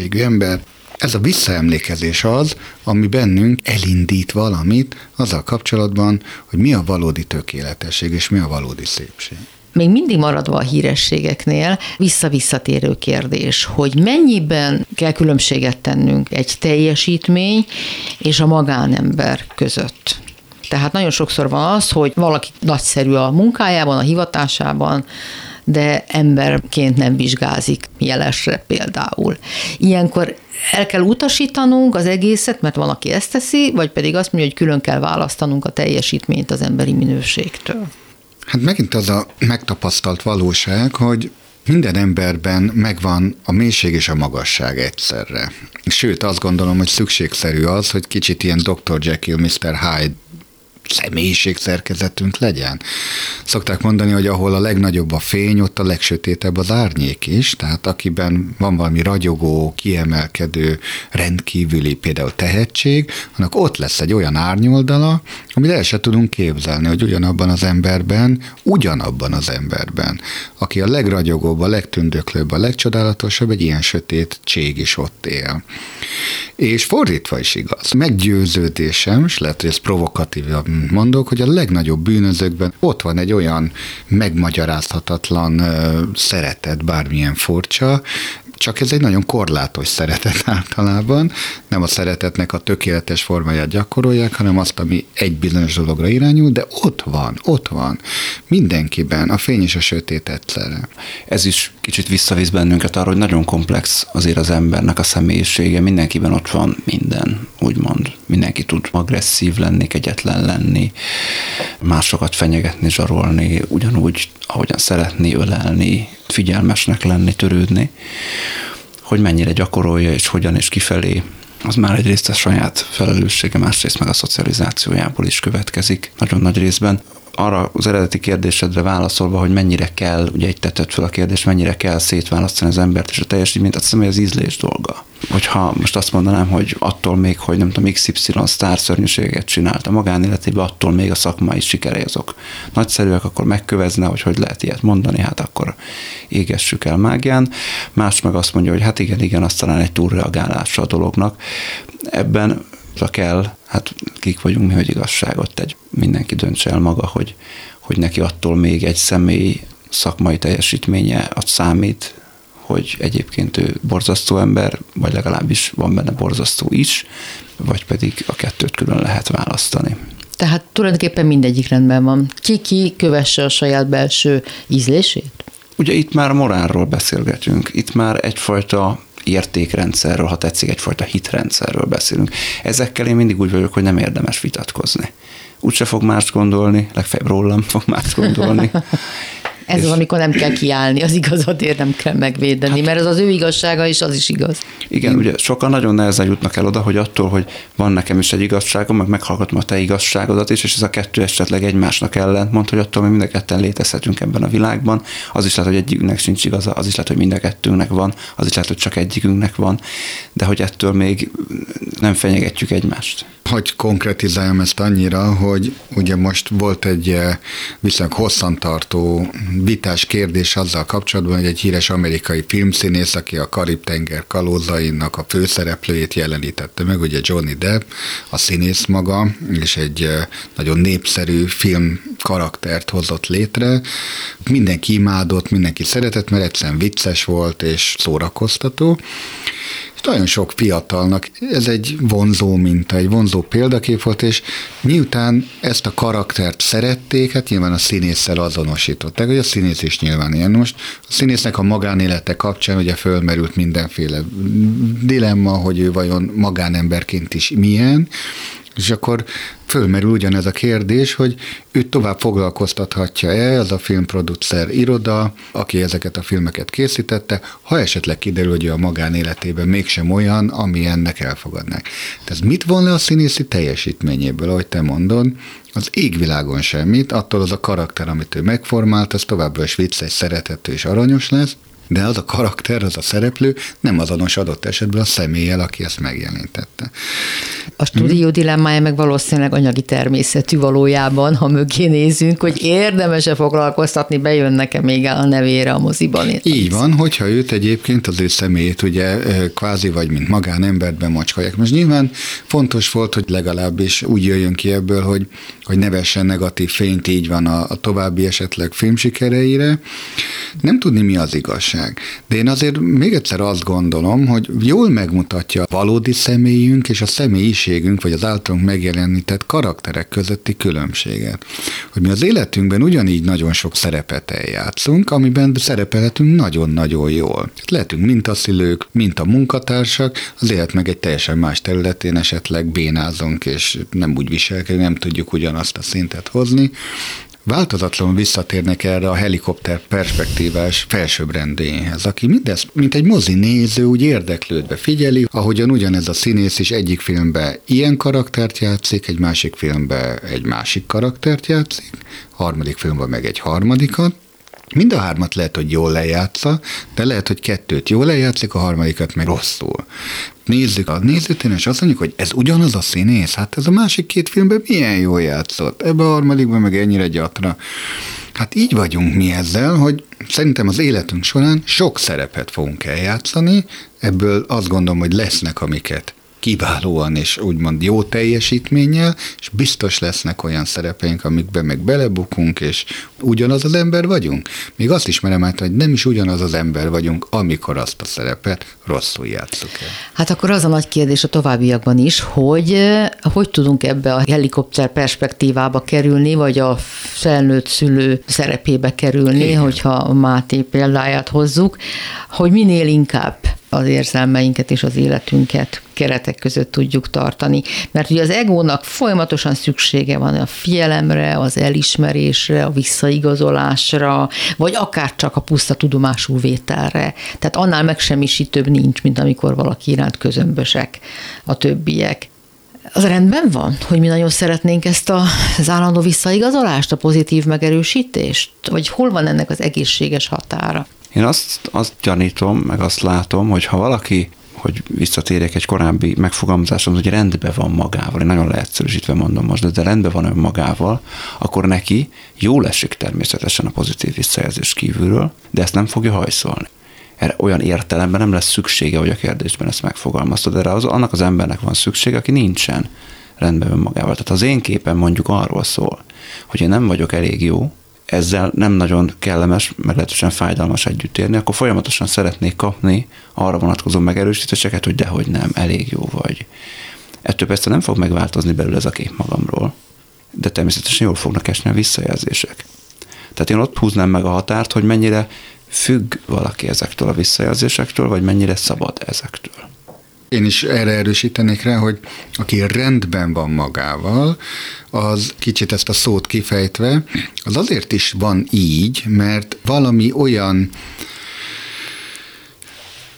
minőségű ember. Ez a visszaemlékezés az, ami bennünk elindít valamit azzal kapcsolatban, hogy mi a valódi tökéletesség és mi a valódi szépség. Még mindig maradva a hírességeknél, vissza-visszatérő kérdés, hogy mennyiben kell különbséget tennünk egy teljesítmény és a magánember között. Tehát nagyon sokszor van az, hogy valaki nagyszerű a munkájában, a hivatásában, de emberként nem vizsgázik jelesre például. Ilyenkor el kell utasítanunk az egészet, mert van, aki ezt teszi, vagy pedig azt mondja, hogy külön kell választanunk a teljesítményt az emberi minőségtől. Hát megint az a megtapasztalt valóság, hogy minden emberben megvan a mélység és a magasság egyszerre. Sőt, azt gondolom, hogy szükségszerű az, hogy kicsit ilyen Dr. Jekyll, Mr. Hyde személyiségszerkezetünk legyen. Szokták mondani, hogy ahol a legnagyobb a fény, ott a legsötétebb az árnyék is, tehát akiben van valami ragyogó, kiemelkedő, rendkívüli például tehetség, annak ott lesz egy olyan árnyoldala, amit el se tudunk képzelni, hogy ugyanabban az emberben, ugyanabban az emberben, aki a legragyogóbb, a legtündöklőbb, a legcsodálatosabb, egy ilyen sötét cség is ott él. És fordítva is igaz. Meggyőződésem, és lehet, hogy ez provokatív, mondok, hogy a legnagyobb bűnözőkben ott van egy olyan megmagyarázhatatlan szeretet, bármilyen furcsa, csak ez egy nagyon korlátos szeretet általában. Nem a szeretetnek a tökéletes formáját gyakorolják, hanem azt, ami egy bizonyos dologra irányul, de ott van, ott van. Mindenkiben, a fény és a sötét egyszerre. Ez is kicsit visszavisz bennünket arra, hogy nagyon komplex azért az embernek a személyisége. Mindenkiben ott van minden, úgymond. Mindenki tud agresszív lenni, kegyetlen lenni, másokat fenyegetni, zsarolni, ugyanúgy, ahogyan szeretni, ölelni, figyelmesnek lenni, törődni, hogy mennyire gyakorolja és hogyan és kifelé, az már egyrészt a saját felelőssége, másrészt meg a szocializációjából is következik. Nagyon nagy részben arra az eredeti kérdésedre válaszolva, hogy mennyire kell, ugye egy tetett fel a kérdés, mennyire kell szétválasztani az embert és a teljesítményt, azt hiszem, hogy az ízlés dolga. Hogyha most azt mondanám, hogy attól még, hogy nem tudom, XY sztár szörnyűséget csinált a magánéletében, attól még a szakmai sikerei azok nagyszerűek, akkor megkövezne, hogy hogy lehet ilyet mondani, hát akkor égessük el mágián. Más meg azt mondja, hogy hát igen, igen, azt talán egy túlreagálása a dolognak. Ebben kell, hát kik vagyunk mi, hogy igazságot tegy. Mindenki döntse el maga, hogy, hogy neki attól még egy személy szakmai teljesítménye ad számít, hogy egyébként ő borzasztó ember, vagy legalábbis van benne borzasztó is, vagy pedig a kettőt külön lehet választani. Tehát tulajdonképpen mindegyik rendben van. Ki-ki kövesse a saját belső ízlését? Ugye itt már morálról beszélgetünk, itt már egyfajta értékrendszerről, ha tetszik, egyfajta hitrendszerről beszélünk. Ezekkel én mindig úgy vagyok, hogy nem érdemes vitatkozni. Úgyse fog más gondolni, legfeljebb rólam fog más gondolni. Ez az, amikor nem kell kiállni, az igazatért nem kell megvédeni, hát, mert ez az ő igazsága is, az is igaz. Igen, ugye sokan nagyon nehezen jutnak el oda, hogy attól, hogy van nekem is egy igazságom, meg meghallgatom a te igazságodat is, és ez a kettő esetleg egymásnak ellent mond, hogy attól mi mind a ketten létezhetünk ebben a világban. Az is lehet, hogy egyikünknek sincs igaza, az is lehet, hogy mind a kettőnknek van, az is lehet, hogy csak egyikünknek van, de hogy ettől még nem fenyegetjük egymást. Hogy konkretizáljam ezt annyira, hogy ugye most volt egy eh, viszonylag hosszantartó vitás kérdés azzal kapcsolatban, hogy egy híres amerikai filmszínész, aki a Karib-tenger kalózainak a főszereplőjét jelenítette meg, ugye Johnny Depp, a színész maga, és egy nagyon népszerű film karaktert hozott létre. Mindenki imádott, mindenki szeretett, mert egyszerűen vicces volt és szórakoztató. És nagyon sok fiatalnak ez egy vonzó minta, egy vonzó példakép volt, és miután ezt a karaktert szerették, hát nyilván a színésszel azonosították, hogy a színész is nyilván ilyen. Most a színésznek a magánélete kapcsán ugye fölmerült mindenféle dilemma, hogy ő vajon magánemberként is milyen, és akkor fölmerül ugyanez a kérdés, hogy őt tovább foglalkoztathatja-e az a filmproducer iroda, aki ezeket a filmeket készítette, ha esetleg kiderül, hogy a magánéletében mégsem olyan, ami ennek elfogadnák. Tehát mit von le a színészi teljesítményéből, ahogy te mondod, az égvilágon semmit, attól az a karakter, amit ő megformált, az továbbra is vicces, szerethető és aranyos lesz, de az a karakter, az a szereplő nem azonos adott esetben a személlyel, aki ezt megjelentette. A stúdió dilemmája meg valószínűleg anyagi természetű valójában, ha mögé nézünk, hogy érdemese foglalkoztatni, bejönnek-e még a nevére a moziban. Így van, hogyha őt egyébként az ő személyét ugye kvázi vagy mint magánembert bemocskolják. Most nyilván fontos volt, hogy legalábbis úgy jöjjön ki ebből, hogy, hogy ne vessen negatív fényt, így van a, a további esetleg filmsikereire. Nem tudni, mi az igazság. De én azért még egyszer azt gondolom, hogy jól megmutatja a valódi személyünk és a személyiségünk, vagy az általunk megjelenített karakterek közötti különbséget. Hogy mi az életünkben ugyanígy nagyon sok szerepet eljátszunk, amiben szerepelhetünk nagyon-nagyon jól. Lehetünk mintaszülők, mint a munkatársak, az élet meg egy teljesen más területén esetleg bénázunk, és nem úgy viselkedünk, nem tudjuk ugyanazt a szintet hozni, változatlanul visszatérnek erre a helikopter perspektívás felsőbbrendéhez, aki mindezt, mint egy mozi néző, úgy érdeklődve figyeli, ahogyan ugyanez a színész is egyik filmben ilyen karaktert játszik, egy másik filmben egy másik karaktert játszik, harmadik filmben meg egy harmadikat, Mind a hármat lehet, hogy jól lejátsza, de lehet, hogy kettőt jól lejátszik, a harmadikat meg rosszul. Nézzük a nézőtén, és azt mondjuk, hogy ez ugyanaz a színész, hát ez a másik két filmben milyen jól játszott, ebbe a harmadikban meg ennyire gyatra. Hát így vagyunk mi ezzel, hogy szerintem az életünk során sok szerepet fogunk eljátszani, ebből azt gondolom, hogy lesznek, amiket kiválóan és úgymond jó teljesítménnyel, és biztos lesznek olyan szerepeink, amikben meg belebukunk, és ugyanaz az ember vagyunk. Még azt ismerem át, hogy nem is ugyanaz az ember vagyunk, amikor azt a szerepet rosszul játszuk el. Hát akkor az a nagy kérdés a továbbiakban is, hogy eh, hogy tudunk ebbe a helikopter perspektívába kerülni, vagy a felnőtt szülő szerepébe kerülni, Igen. hogyha Máté példáját hozzuk, hogy minél inkább az érzelmeinket és az életünket keretek között tudjuk tartani. Mert ugye az egónak folyamatosan szüksége van a fielemre, az elismerésre, a visszaigazolásra, vagy akár csak a puszta tudomású vételre. Tehát annál megsemmisítőbb nincs, mint amikor valaki iránt közömbösek a többiek. Az rendben van, hogy mi nagyon szeretnénk ezt a, az állandó visszaigazolást, a pozitív megerősítést? Vagy hol van ennek az egészséges határa? Én azt, azt gyanítom, meg azt látom, hogy ha valaki hogy visszatérjek egy korábbi megfogalmazásomhoz, hogy rendben van magával, én nagyon leegyszerűsítve mondom most, de, de rendben van önmagával, akkor neki jó esik természetesen a pozitív visszajelzés kívülről, de ezt nem fogja hajszolni. Erre olyan értelemben nem lesz szüksége, hogy a kérdésben ezt megfogalmaztad, de az, annak az embernek van szüksége, aki nincsen rendben önmagával. Tehát az én képen mondjuk arról szól, hogy én nem vagyok elég jó, ezzel nem nagyon kellemes, meglehetősen fájdalmas együtt érni, akkor folyamatosan szeretnék kapni arra vonatkozó megerősítéseket, hogy dehogy nem, elég jó vagy. Ettől persze nem fog megváltozni belül ez a kép magamról, de természetesen jól fognak esni a visszajelzések. Tehát én ott húznám meg a határt, hogy mennyire függ valaki ezektől a visszajelzésektől, vagy mennyire szabad ezektől. Én is erre erősítenék rá, hogy aki rendben van magával, az kicsit ezt a szót kifejtve, az azért is van így, mert valami olyan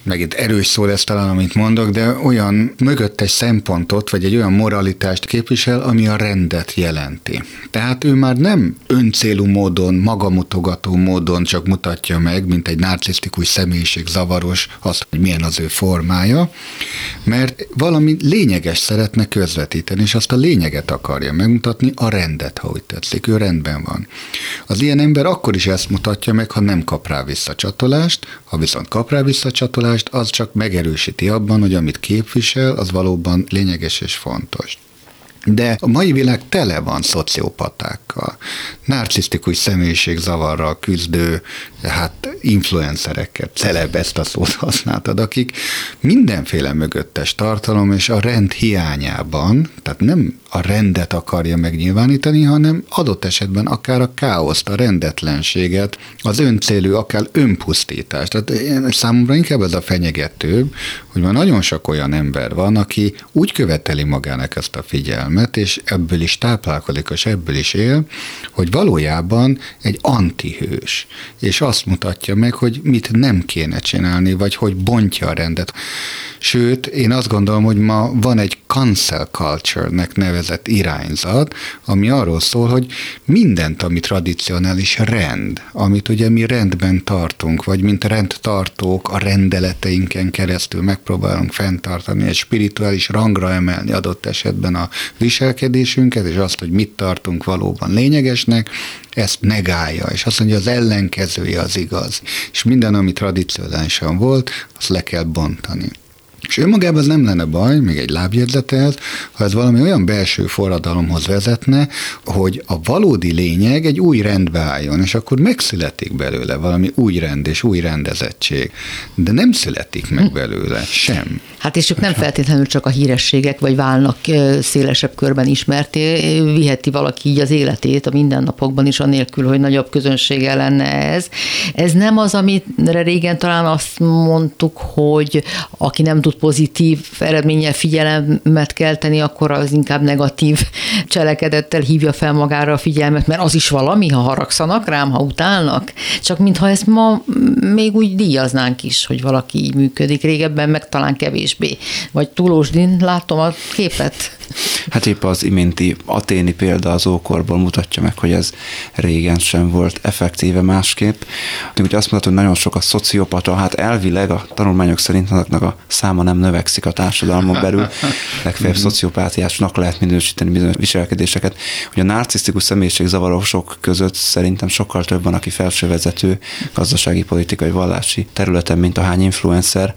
megint erős szó lesz talán, amit mondok, de olyan mögöttes szempontot, vagy egy olyan moralitást képvisel, ami a rendet jelenti. Tehát ő már nem öncélú módon, magamutogató módon csak mutatja meg, mint egy narcisztikus személyiség zavaros azt, hogy milyen az ő formája, mert valami lényeges szeretne közvetíteni, és azt a lényeget akarja megmutatni, a rendet, ha úgy tetszik, ő rendben van. Az ilyen ember akkor is ezt mutatja meg, ha nem kap rá visszacsatolást, ha viszont kap rá visszacsatolást, az csak megerősíti abban, hogy amit képvisel, az valóban lényeges és fontos. De a mai világ tele van szociopatákkal, narcisztikus személyiségzavarral küzdő, hát influencerekkel, celeb ezt a szót használtad, akik mindenféle mögöttes tartalom és a rend hiányában, tehát nem a rendet akarja megnyilvánítani, hanem adott esetben akár a káoszt, a rendetlenséget, az öncélű, akár önpusztítást. Tehát számomra inkább ez a fenyegetőbb, hogy már nagyon sok olyan ember van, aki úgy követeli magának ezt a figyelmet, és ebből is táplálkozik, és ebből is él, hogy valójában egy antihős, és azt mutatja meg, hogy mit nem kéne csinálni, vagy hogy bontja a rendet. Sőt, én azt gondolom, hogy ma van egy cancel culture-nek nevezett irányzat, ami arról szól, hogy mindent, ami tradicionális rend, amit ugye mi rendben tartunk, vagy mint rendtartók a rendeleteinken keresztül megpróbálunk fenntartani, egy spirituális rangra emelni adott esetben a viselkedésünket, és azt, hogy mit tartunk valóban lényegesnek, ezt negálja, és azt mondja, az ellenkezője az igaz. És minden, ami tradicionálisan volt, azt le kell bontani. És önmagában ez nem lenne baj, még egy lábjegyzetet, ha ez valami olyan belső forradalomhoz vezetne, hogy a valódi lényeg egy új rendbe álljon, és akkor megszületik belőle valami új rend és új rendezettség. De nem születik meg hm. belőle sem. Hát és ők nem feltétlenül csak a hírességek, vagy válnak szélesebb körben ismerté, viheti valaki így az életét a mindennapokban is, anélkül, hogy nagyobb közönsége lenne ez. Ez nem az, amire régen talán azt mondtuk, hogy aki nem tud pozitív eredménnyel figyelemet kelteni, akkor az inkább negatív cselekedettel hívja fel magára a figyelmet, mert az is valami, ha haragszanak rám, ha utálnak. Csak mintha ezt ma még úgy díjaznánk is, hogy valaki így működik. Régebben meg talán kevésbé. Vagy túlósdin, látom a képet. Hát épp az iménti aténi példa az ókorból mutatja meg, hogy ez régen sem volt effektíve másképp. Úgy azt mondhatod, hogy nagyon sok a szociopata, hát elvileg a tanulmányok szerint azoknak a száma nem növekszik a társadalmon belül, legfeljebb mhm. szociopátiásnak lehet minősíteni bizonyos viselkedéseket. Ugye a narcisztikus személyiségzavarosok között szerintem sokkal több van, aki felsővezető gazdasági, politikai, vallási területen, mint a hány influencer.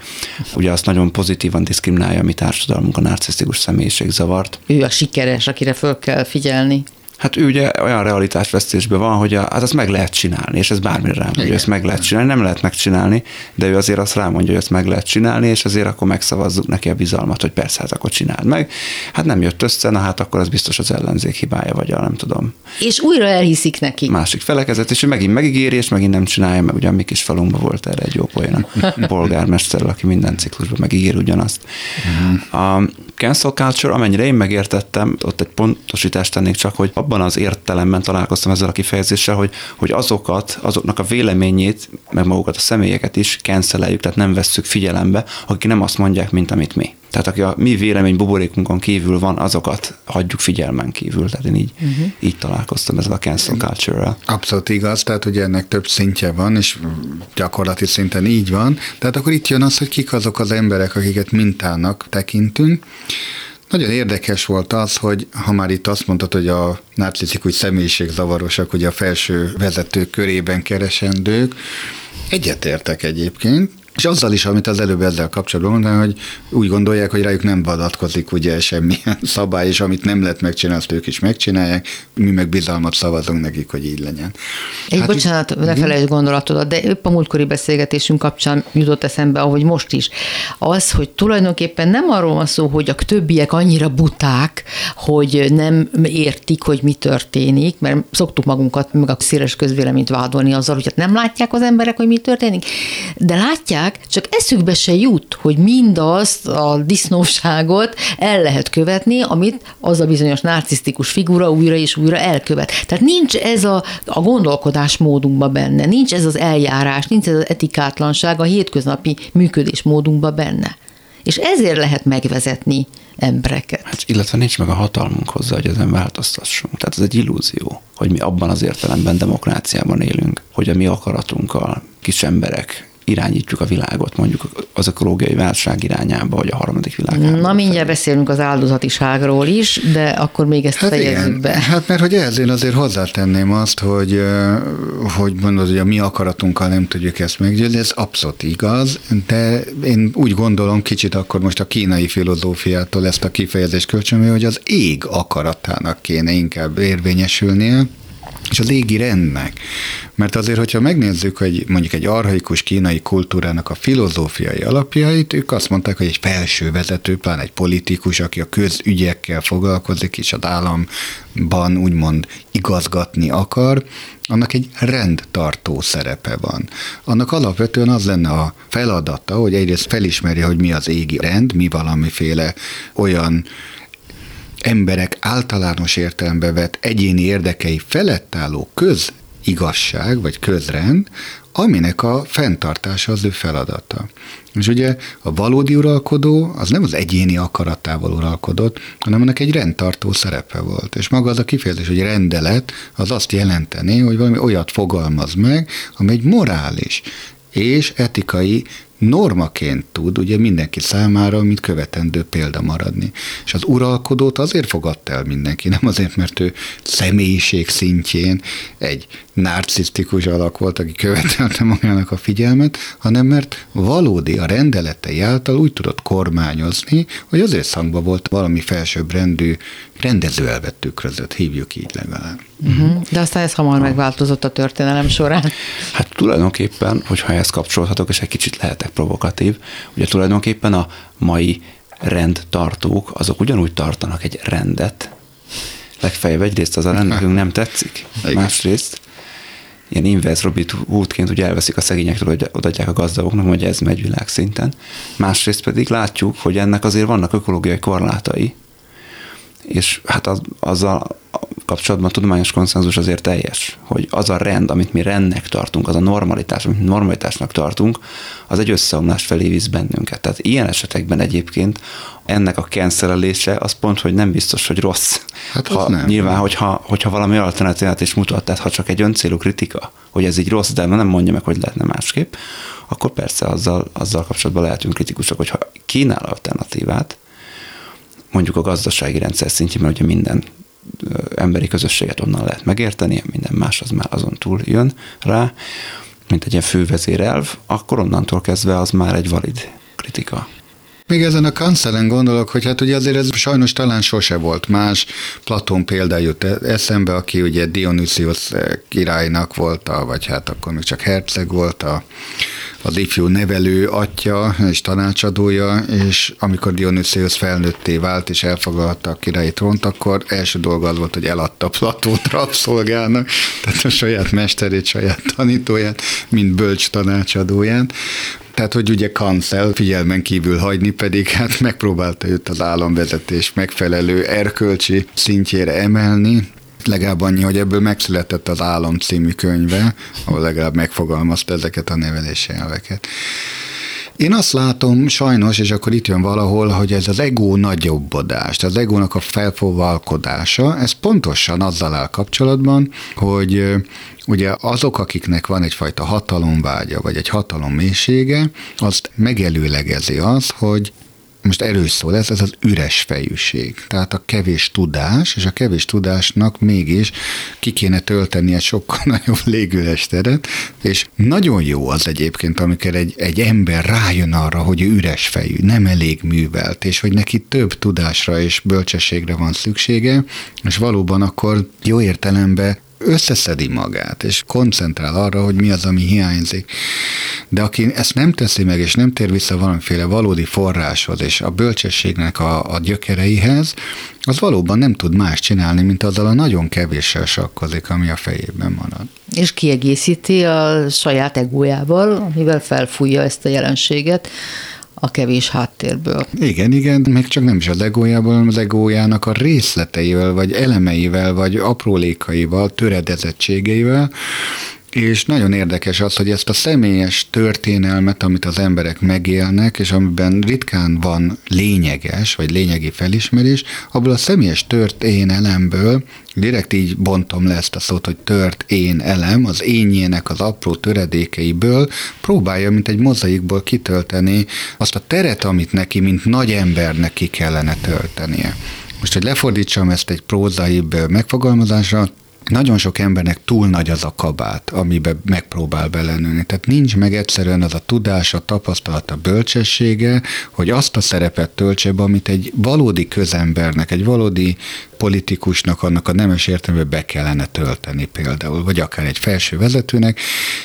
Ugye azt nagyon pozitívan diszkriminálja a mi társadalmunk a narcisztikus személyiségzavart. Ő a sikeres, akire föl kell figyelni. Hát ő ugye olyan realitásvesztésben van, hogy a, hát azt meg lehet csinálni, és ez bármire rám, hogy ezt meg lehet csinálni, nem lehet megcsinálni, de ő azért azt rámondja, hogy ezt meg lehet csinálni, és azért akkor megszavazzuk neki a bizalmat, hogy persze, hát akkor csináld meg. Hát nem jött össze, na hát akkor az biztos az ellenzék hibája, vagy a nem tudom. És újra elhiszik neki. Másik felekezet, és ő megint megígéri, és megint nem csinálja, meg ugye a mi kis falunkban volt erre egy jó poén a polgármester, aki minden ciklusban megígér ugyanazt. Uh-huh. A cancel culture, amennyire én megértettem, ott egy pontosítást tennék csak, hogy abban az értelemben találkoztam ezzel a kifejezéssel, hogy, hogy azokat, azoknak a véleményét, meg magukat a személyeket is canceljük, tehát nem vesszük figyelembe, akik nem azt mondják, mint amit mi. Tehát aki a mi vélemény buborékunkon kívül van, azokat hagyjuk figyelmen kívül. Tehát én így, uh-huh. így találkoztam ezzel a cancel culture-rel. Abszolút igaz, tehát ugye ennek több szintje van, és gyakorlati szinten így van. Tehát akkor itt jön az, hogy kik azok az emberek, akiket mintának tekintünk. Nagyon érdekes volt az, hogy ha már itt azt mondtad, hogy a narcisztikus személyiségzavarosak, ugye a felső vezetők körében keresendők, egyetértek egyébként, és azzal is, amit az előbb ezzel kapcsolatban mondtam, hogy úgy gondolják, hogy rájuk nem vadatkozik ugye semmilyen szabály, és amit nem lehet megcsinálni, azt ők is megcsinálják, mi meg bizalmat szavazunk nekik, hogy így legyen. Egy hát bocsánat, ne felejtsd gondolatodat, de épp a múltkori beszélgetésünk kapcsán jutott eszembe, ahogy most is. Az, hogy tulajdonképpen nem arról van szó, hogy a többiek annyira buták, hogy nem értik, hogy mi történik, mert szoktuk magunkat, meg a széles közvéleményt vádolni azzal, hogy hát nem látják az emberek, hogy mi történik, de látják, tudják, csak eszükbe se jut, hogy mindazt a disznóságot el lehet követni, amit az a bizonyos narcisztikus figura újra és újra elkövet. Tehát nincs ez a, a gondolkodásmódunkban benne, nincs ez az eljárás, nincs ez az etikátlanság a hétköznapi működésmódunkban benne. És ezért lehet megvezetni embereket. Hát, illetve nincs meg a hatalmunk hozzá, hogy ezen változtassunk. Tehát ez egy illúzió, hogy mi abban az értelemben demokráciában élünk, hogy a mi akaratunkkal kis emberek irányítjuk a világot, mondjuk az ökológiai válság irányába, vagy a harmadik világ. Na, mindjárt beszélünk az áldozatiságról is, de akkor még ezt hát fejezzük igen. be. Hát mert hogy ehhez én azért hozzátenném azt, hogy, hogy mondod, hogy a mi akaratunkkal nem tudjuk ezt meggyőzni, ez abszolút igaz, de én úgy gondolom kicsit akkor most a kínai filozófiától ezt a kifejezést kölcsönöm, hogy az ég akaratának kéne inkább érvényesülnie, és az égi rendnek. Mert azért, hogyha megnézzük, hogy mondjuk egy arhaikus kínai kultúrának a filozófiai alapjait, ők azt mondták, hogy egy felső vezető, pláne egy politikus, aki a közügyekkel foglalkozik, és az államban úgymond igazgatni akar, annak egy rendtartó szerepe van. Annak alapvetően az lenne a feladata, hogy egyrészt felismerje, hogy mi az égi rend, mi valamiféle olyan emberek általános értelembe vett egyéni érdekei felett álló közigazság vagy közrend, aminek a fenntartása az ő feladata. És ugye a valódi uralkodó az nem az egyéni akaratával uralkodott, hanem annak egy rendtartó szerepe volt. És maga az a kifejezés, hogy rendelet, az azt jelenteni, hogy valami olyat fogalmaz meg, ami egy morális és etikai normaként tud ugye mindenki számára, mint követendő példa maradni. És az uralkodót azért fogadta el mindenki, nem azért, mert ő személyiség szintjén egy narcisztikus alak volt, aki követelte magának a figyelmet, hanem mert valódi a rendeletei által úgy tudott kormányozni, hogy az összhangban volt valami felsőbbrendű rendezőelvet tükrözött, hívjuk így legalább. Uh-huh. De aztán ez hamar megváltozott a történelem során. Hát tulajdonképpen, hogyha ezt kapcsolhatok, és egy kicsit lehetek provokatív, ugye tulajdonképpen a mai rendtartók, azok ugyanúgy tartanak egy rendet, legfeljebb egyrészt az a rend nekünk nem tetszik, másrészt ilyen inverse Robin Hoodként ugye elveszik a szegényektől, hogy odaadják a gazdagoknak, hogy ez megy világszinten. Másrészt pedig látjuk, hogy ennek azért vannak ökológiai korlátai, és hát az, azzal kapcsolatban a tudományos konszenzus azért teljes, hogy az a rend, amit mi rendnek tartunk, az a normalitás, amit normalitásnak tartunk, az egy összeomlás felé visz bennünket. Tehát ilyen esetekben egyébként ennek a kenszerelése az pont, hogy nem biztos, hogy rossz. Hát ha, nem. Nyilván, hogyha, hogyha valami alternatívát is mutat, tehát ha csak egy öncélú kritika, hogy ez így rossz, de nem mondja meg, hogy lehetne másképp, akkor persze azzal, azzal kapcsolatban lehetünk kritikusok, hogyha kínál alternatívát, mondjuk a gazdasági rendszer szintjén, mert ugye minden emberi közösséget onnan lehet megérteni, minden más az már azon túl jön rá, mint egy ilyen fővezérelv, akkor onnantól kezdve az már egy valid kritika. Még ezen a kancelen gondolok, hogy hát ugye azért ez sajnos talán sose volt más. Platón példa jut e- eszembe, aki ugye Dionysius királynak volt, vagy hát akkor még csak herceg volt, a, az ifjú nevelő atya és tanácsadója, és amikor Dionysius felnőtté vált és elfoglalta a királyi trónt, akkor első dolga az volt, hogy eladta Platót rabszolgának, tehát a saját mesterét, saját tanítóját, mint bölcs tanácsadóját. Tehát, hogy ugye kancel figyelmen kívül hagyni, pedig hát megpróbálta őt az államvezetés megfelelő erkölcsi szintjére emelni, legalább annyi, hogy ebből megszületett az Álom című könyve, ahol legalább megfogalmazta ezeket a nevelési elveket. Én azt látom sajnos, és akkor itt jön valahol, hogy ez az ego nagyobbodás, az egónak a felfogalkodása, ez pontosan azzal áll kapcsolatban, hogy ugye azok, akiknek van egyfajta hatalomvágya, vagy egy hatalom mélysége, azt megelőlegezi az, hogy most erős szó lesz, ez az üres fejűség. Tehát a kevés tudás, és a kevés tudásnak mégis ki kéne tölteni egy sokkal nagyobb légüres teret, és nagyon jó az egyébként, amikor egy, egy ember rájön arra, hogy ő üres fejű, nem elég művelt, és hogy neki több tudásra és bölcsességre van szüksége, és valóban akkor jó értelemben összeszedi magát, és koncentrál arra, hogy mi az, ami hiányzik. De aki ezt nem teszi meg, és nem tér vissza valamiféle valódi forráshoz, és a bölcsességnek a, a gyökereihez, az valóban nem tud más csinálni, mint azzal a nagyon kevéssel sakkozik, ami a fejében marad. És kiegészíti a saját egójával, amivel felfújja ezt a jelenséget, a kevés háttérből. Igen, igen, még csak nem is az egójából, hanem az egójának a részleteivel, vagy elemeivel, vagy aprólékaival, töredezettségeivel, és nagyon érdekes az, hogy ezt a személyes történelmet, amit az emberek megélnek, és amiben ritkán van lényeges, vagy lényegi felismerés, abból a személyes történelemből, direkt így bontom le ezt a szót, hogy tört én elem, az énjének az apró töredékeiből próbálja, mint egy mozaikból kitölteni azt a teret, amit neki, mint nagy embernek ki kellene töltenie. Most, hogy lefordítsam ezt egy prózaibb megfogalmazásra, nagyon sok embernek túl nagy az a kabát, amiben megpróbál belenőni. Tehát nincs meg egyszerűen az a tudás, a tapasztalat, a bölcsessége, hogy azt a szerepet töltse be, amit egy valódi közembernek, egy valódi politikusnak annak a nemes értelmében be kellene tölteni például, vagy akár egy felső vezetőnek,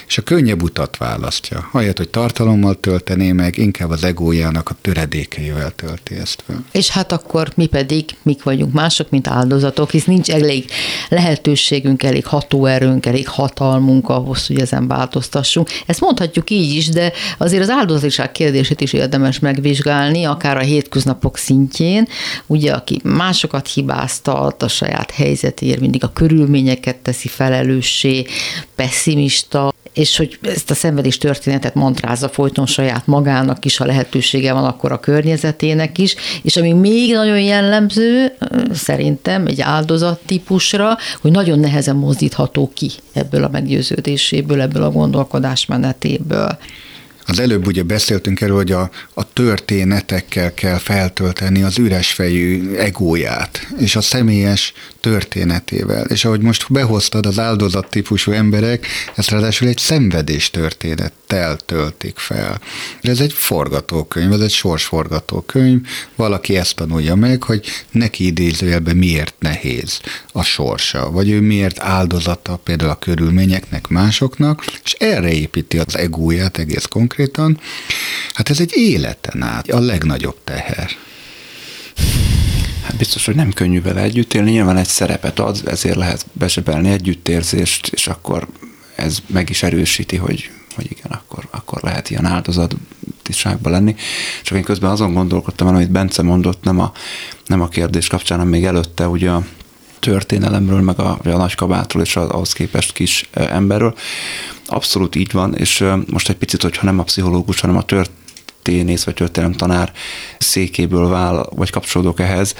és a könnyebb utat választja. Ahelyett, hogy tartalommal töltené meg, inkább az egójának a töredékeivel tölti ezt fel. És hát akkor mi pedig, mik vagyunk mások, mint áldozatok, hisz nincs elég lehetőségünk, elég hatóerőnk, elég hatalmunk ahhoz, hogy ezen változtassunk. Ezt mondhatjuk így is, de azért az áldozatiság kérdését is érdemes megvizsgálni, akár a hétköznapok szintjén, ugye, aki másokat hibáztat, tart a saját helyzetéért, mindig a körülményeket teszi felelőssé, pessimista, és hogy ezt a szenvedés történetet mantrázza folyton saját magának is, ha lehetősége van, akkor a környezetének is, és ami még nagyon jellemző, szerintem egy áldozat típusra, hogy nagyon nehezen mozdítható ki ebből a meggyőződéséből, ebből a gondolkodásmenetéből. Az előbb ugye beszéltünk erről, hogy a, a történetekkel kell feltölteni az üres fejű egóját, és a személyes történetével. És ahogy most behoztad az áldozat típusú emberek, ezt ráadásul egy szenvedés történettel töltik fel. Ez egy forgatókönyv, ez egy sorsforgatókönyv, valaki ezt tanulja meg, hogy neki idézőjelben miért nehéz a sorsa, vagy ő miért áldozata például a körülményeknek, másoknak, és erre építi az egóját egész konkrétan. Hát ez egy életen át a legnagyobb teher. Hát biztos, hogy nem könnyű vele együtt élni, nyilván egy szerepet ad, ezért lehet besebelni együttérzést, és akkor ez meg is erősíti, hogy, hogy igen, akkor, akkor lehet ilyen áldozatiságban lenni. Csak én közben azon gondolkodtam, amit Bence mondott, nem a, nem a kérdés kapcsán, hanem még előtte ugye a történelemről, meg a, a nagykabátról és ahhoz képest kis emberről. Abszolút így van, és most egy picit, hogyha nem a pszichológus, hanem a tört, történész vagy történelem tanár székéből vál, vagy kapcsolódok ehhez.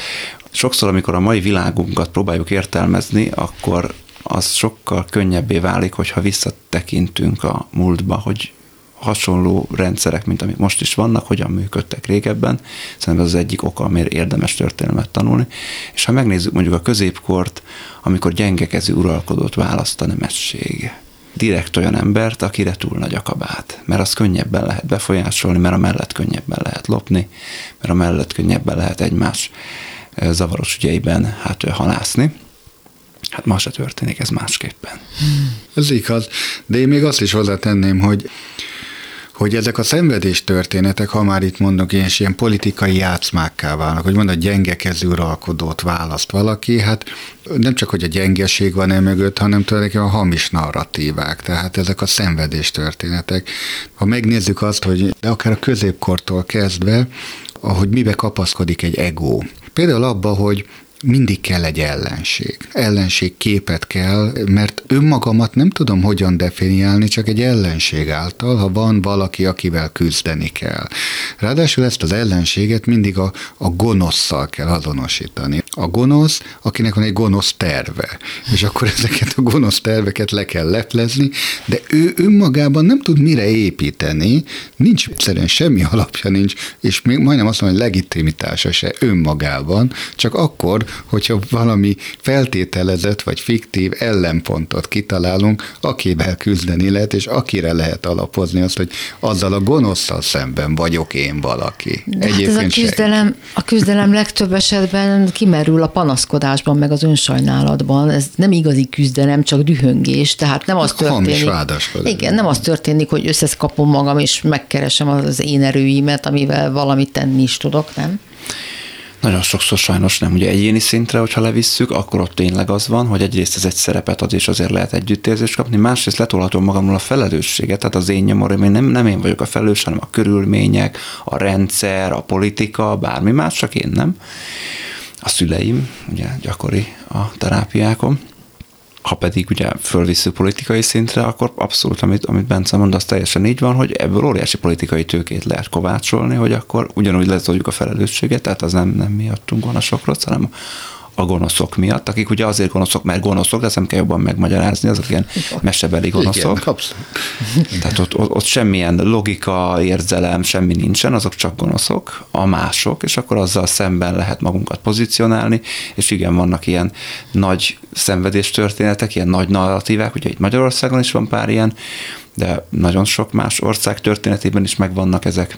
Sokszor, amikor a mai világunkat próbáljuk értelmezni, akkor az sokkal könnyebbé válik, hogyha visszatekintünk a múltba, hogy hasonló rendszerek, mint amik most is vannak, hogyan működtek régebben. Szerintem ez az egyik oka, amiért érdemes történelmet tanulni. És ha megnézzük mondjuk a középkort, amikor gyengekező uralkodót választ a nemesség direkt olyan embert, akire túl nagy a kabát. Mert az könnyebben lehet befolyásolni, mert a mellett könnyebben lehet lopni, mert a mellett könnyebben lehet egymás zavaros ügyeiben hát halászni. Hát ma se történik ez másképpen. Ez igaz, de én még azt is hozzátenném, hogy hogy ezek a szenvedés történetek, ha már itt mondok, ilyen, ilyen politikai játszmákká válnak, hogy mondod, gyenge kezű uralkodót választ valaki, hát nem csak, hogy a gyengeség van e mögött, hanem tulajdonképpen a hamis narratívák, tehát ezek a szenvedés történetek. Ha megnézzük azt, hogy de akár a középkortól kezdve, ahogy mibe kapaszkodik egy ego. Például abba, hogy mindig kell egy ellenség. Ellenség képet kell, mert önmagamat nem tudom hogyan definiálni, csak egy ellenség által, ha van valaki, akivel küzdeni kell. Ráadásul ezt az ellenséget mindig a, a gonoszszal kell azonosítani. A gonosz, akinek van egy gonosz terve, és akkor ezeket a gonosz terveket le kell leplezni, de ő önmagában nem tud mire építeni, nincs egyszerűen semmi alapja nincs, és még majdnem azt mondom, hogy legitimitása se önmagában, csak akkor, hogyha valami feltételezett vagy fiktív ellenpontot kitalálunk, akivel küzdeni lehet, és akire lehet alapozni azt, hogy azzal a gonoszszal szemben vagyok én valaki. De Egyébként hát ez a küzdelem, a küzdelem legtöbb esetben kimerül a panaszkodásban, meg az önsajnálatban. Ez nem igazi küzdelem, csak dühöngés. Tehát nem az történik. Igen, nem az történik, hogy összeszkapom magam, és megkeresem az én erőimet, amivel valamit tenni is tudok, nem? Nagyon sokszor sajnos nem. Ugye egyéni szintre, hogyha levisszük, akkor ott tényleg az van, hogy egyrészt ez egy szerepet ad, és azért lehet együttérzést kapni, másrészt letolhatom magamról a felelősséget, tehát az én nyomorom, én nem, nem én vagyok a felelős, hanem a körülmények, a rendszer, a politika, bármi más, csak én nem. A szüleim, ugye gyakori a terápiákon. Ha pedig ugye fölvisszük politikai szintre, akkor abszolút, amit, amit Bence mond, az teljesen így van, hogy ebből óriási politikai tőkét lehet kovácsolni, hogy akkor ugyanúgy letoljuk a felelősséget, tehát az nem, nem miattunk van a sok rossz, hanem a gonoszok miatt, akik ugye azért gonoszok, mert gonoszok, de ezt nem kell jobban megmagyarázni, azok ilyen mesebeli gonoszok. Igen. Tehát ott, ott, ott semmilyen logika, érzelem, semmi nincsen, azok csak gonoszok, a mások, és akkor azzal szemben lehet magunkat pozícionálni, és igen, vannak ilyen nagy szenvedés történetek, ilyen nagy narratívák, ugye itt Magyarországon is van pár ilyen, de nagyon sok más ország történetében is megvannak ezek.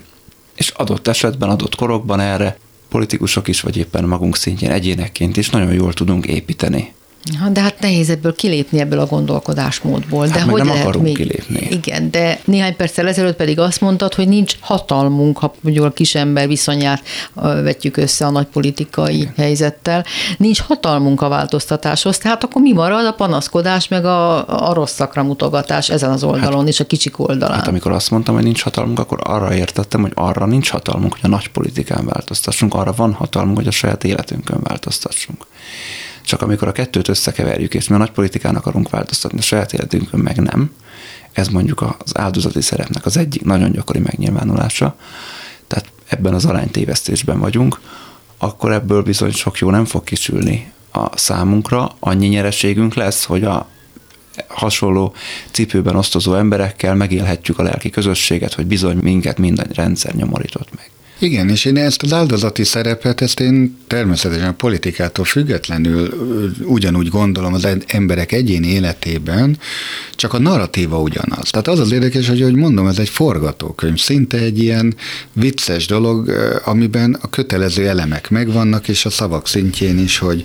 És adott esetben, adott korokban erre politikusok is, vagy éppen magunk szintjén egyénekként is nagyon jól tudunk építeni. Ha, de hát nehéz ebből kilépni ebből a gondolkodásmódból. Hát de hogy nem lehet akarunk még, kilépni. Igen, de néhány perccel ezelőtt pedig azt mondtad, hogy nincs hatalmunk, ha mondjuk a kisember viszonyát vetjük össze a nagy politikai igen. helyzettel. Nincs hatalmunk a változtatáshoz, tehát akkor mi marad a panaszkodás, meg a, a rossz szakra mutogatás ezen az oldalon hát, és a kicsik oldalán? Hát amikor azt mondtam, hogy nincs hatalmunk, akkor arra értettem, hogy arra nincs hatalmunk, hogy a nagy politikán változtassunk, arra van hatalmunk, hogy a saját életünkön változtassunk. Csak amikor a kettőt összekeverjük, és mi a nagy politikán akarunk változtatni, a saját életünkön meg nem, ez mondjuk az áldozati szerepnek az egyik nagyon gyakori megnyilvánulása, tehát ebben az aránytévesztésben vagyunk, akkor ebből bizony sok jó nem fog kisülni a számunkra, annyi nyereségünk lesz, hogy a hasonló cipőben osztozó emberekkel megélhetjük a lelki közösséget, hogy bizony minket minden rendszer nyomorított meg. Igen, és én ezt az áldozati szerepet, ezt én természetesen a politikától függetlenül ugyanúgy gondolom az emberek egyéni életében, csak a narratíva ugyanaz. Tehát az az érdekes, hogy, hogy mondom, ez egy forgatókönyv, szinte egy ilyen vicces dolog, amiben a kötelező elemek megvannak, és a szavak szintjén is, hogy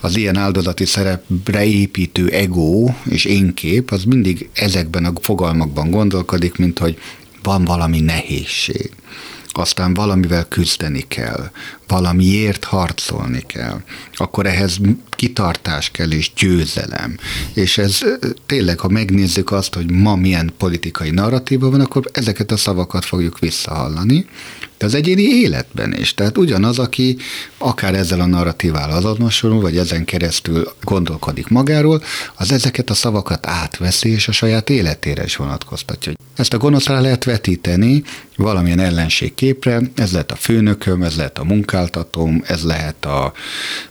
az ilyen áldozati szerepre építő ego és énkép, az mindig ezekben a fogalmakban gondolkodik, mint hogy van valami nehézség aztán valamivel küzdeni kell, valamiért harcolni kell, akkor ehhez kitartás kell és győzelem. És ez tényleg, ha megnézzük azt, hogy ma milyen politikai narratíva van, akkor ezeket a szavakat fogjuk visszahallani, de az egyéni életben is. Tehát ugyanaz, aki akár ezzel a narratívával azonosul, vagy ezen keresztül gondolkodik magáról, az ezeket a szavakat átveszi, és a saját életére is vonatkoztatja. Ezt a gonoszra lehet vetíteni valamilyen ellenségképre, ez lehet a főnököm, ez lehet a munkáltatóm, ez lehet a,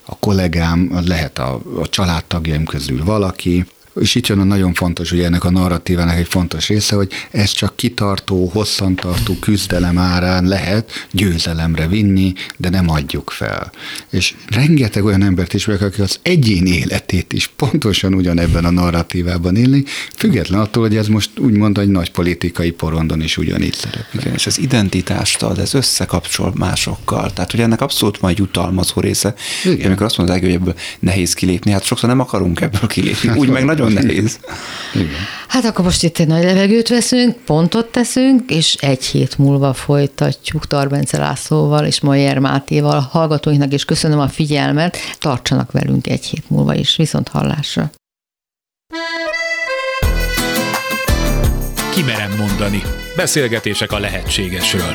a kollégám, lehet a, a családtagjaim közül valaki, és itt jön a nagyon fontos, hogy ennek a narratívának egy fontos része, hogy ez csak kitartó, hosszantartó küzdelem árán lehet győzelemre vinni, de nem adjuk fel. És rengeteg olyan embert is meg, aki az egyén életét is pontosan ugyanebben a narratívában élni, független attól, hogy ez most úgymond egy nagy politikai porondon is ugyanígy szerepel. Igen, és az identitást ad, ez összekapcsol másokkal. Tehát, hogy ennek abszolút majd jutalmazó része. Igen. Amikor azt mondják, hogy ebből nehéz kilépni, hát sokszor nem akarunk ebből kilépni. Úgy meg nagyon nagyon nehéz. Igen. Hát akkor most itt egy nagy levegőt veszünk, pontot teszünk, és egy hét múlva folytatjuk Tarbence Lászlóval és Majer Mátéval, hallgatóinknak, és köszönöm a figyelmet, tartsanak velünk egy hét múlva is, viszont hallásra. Kimerem mondani. Beszélgetések a lehetségesről.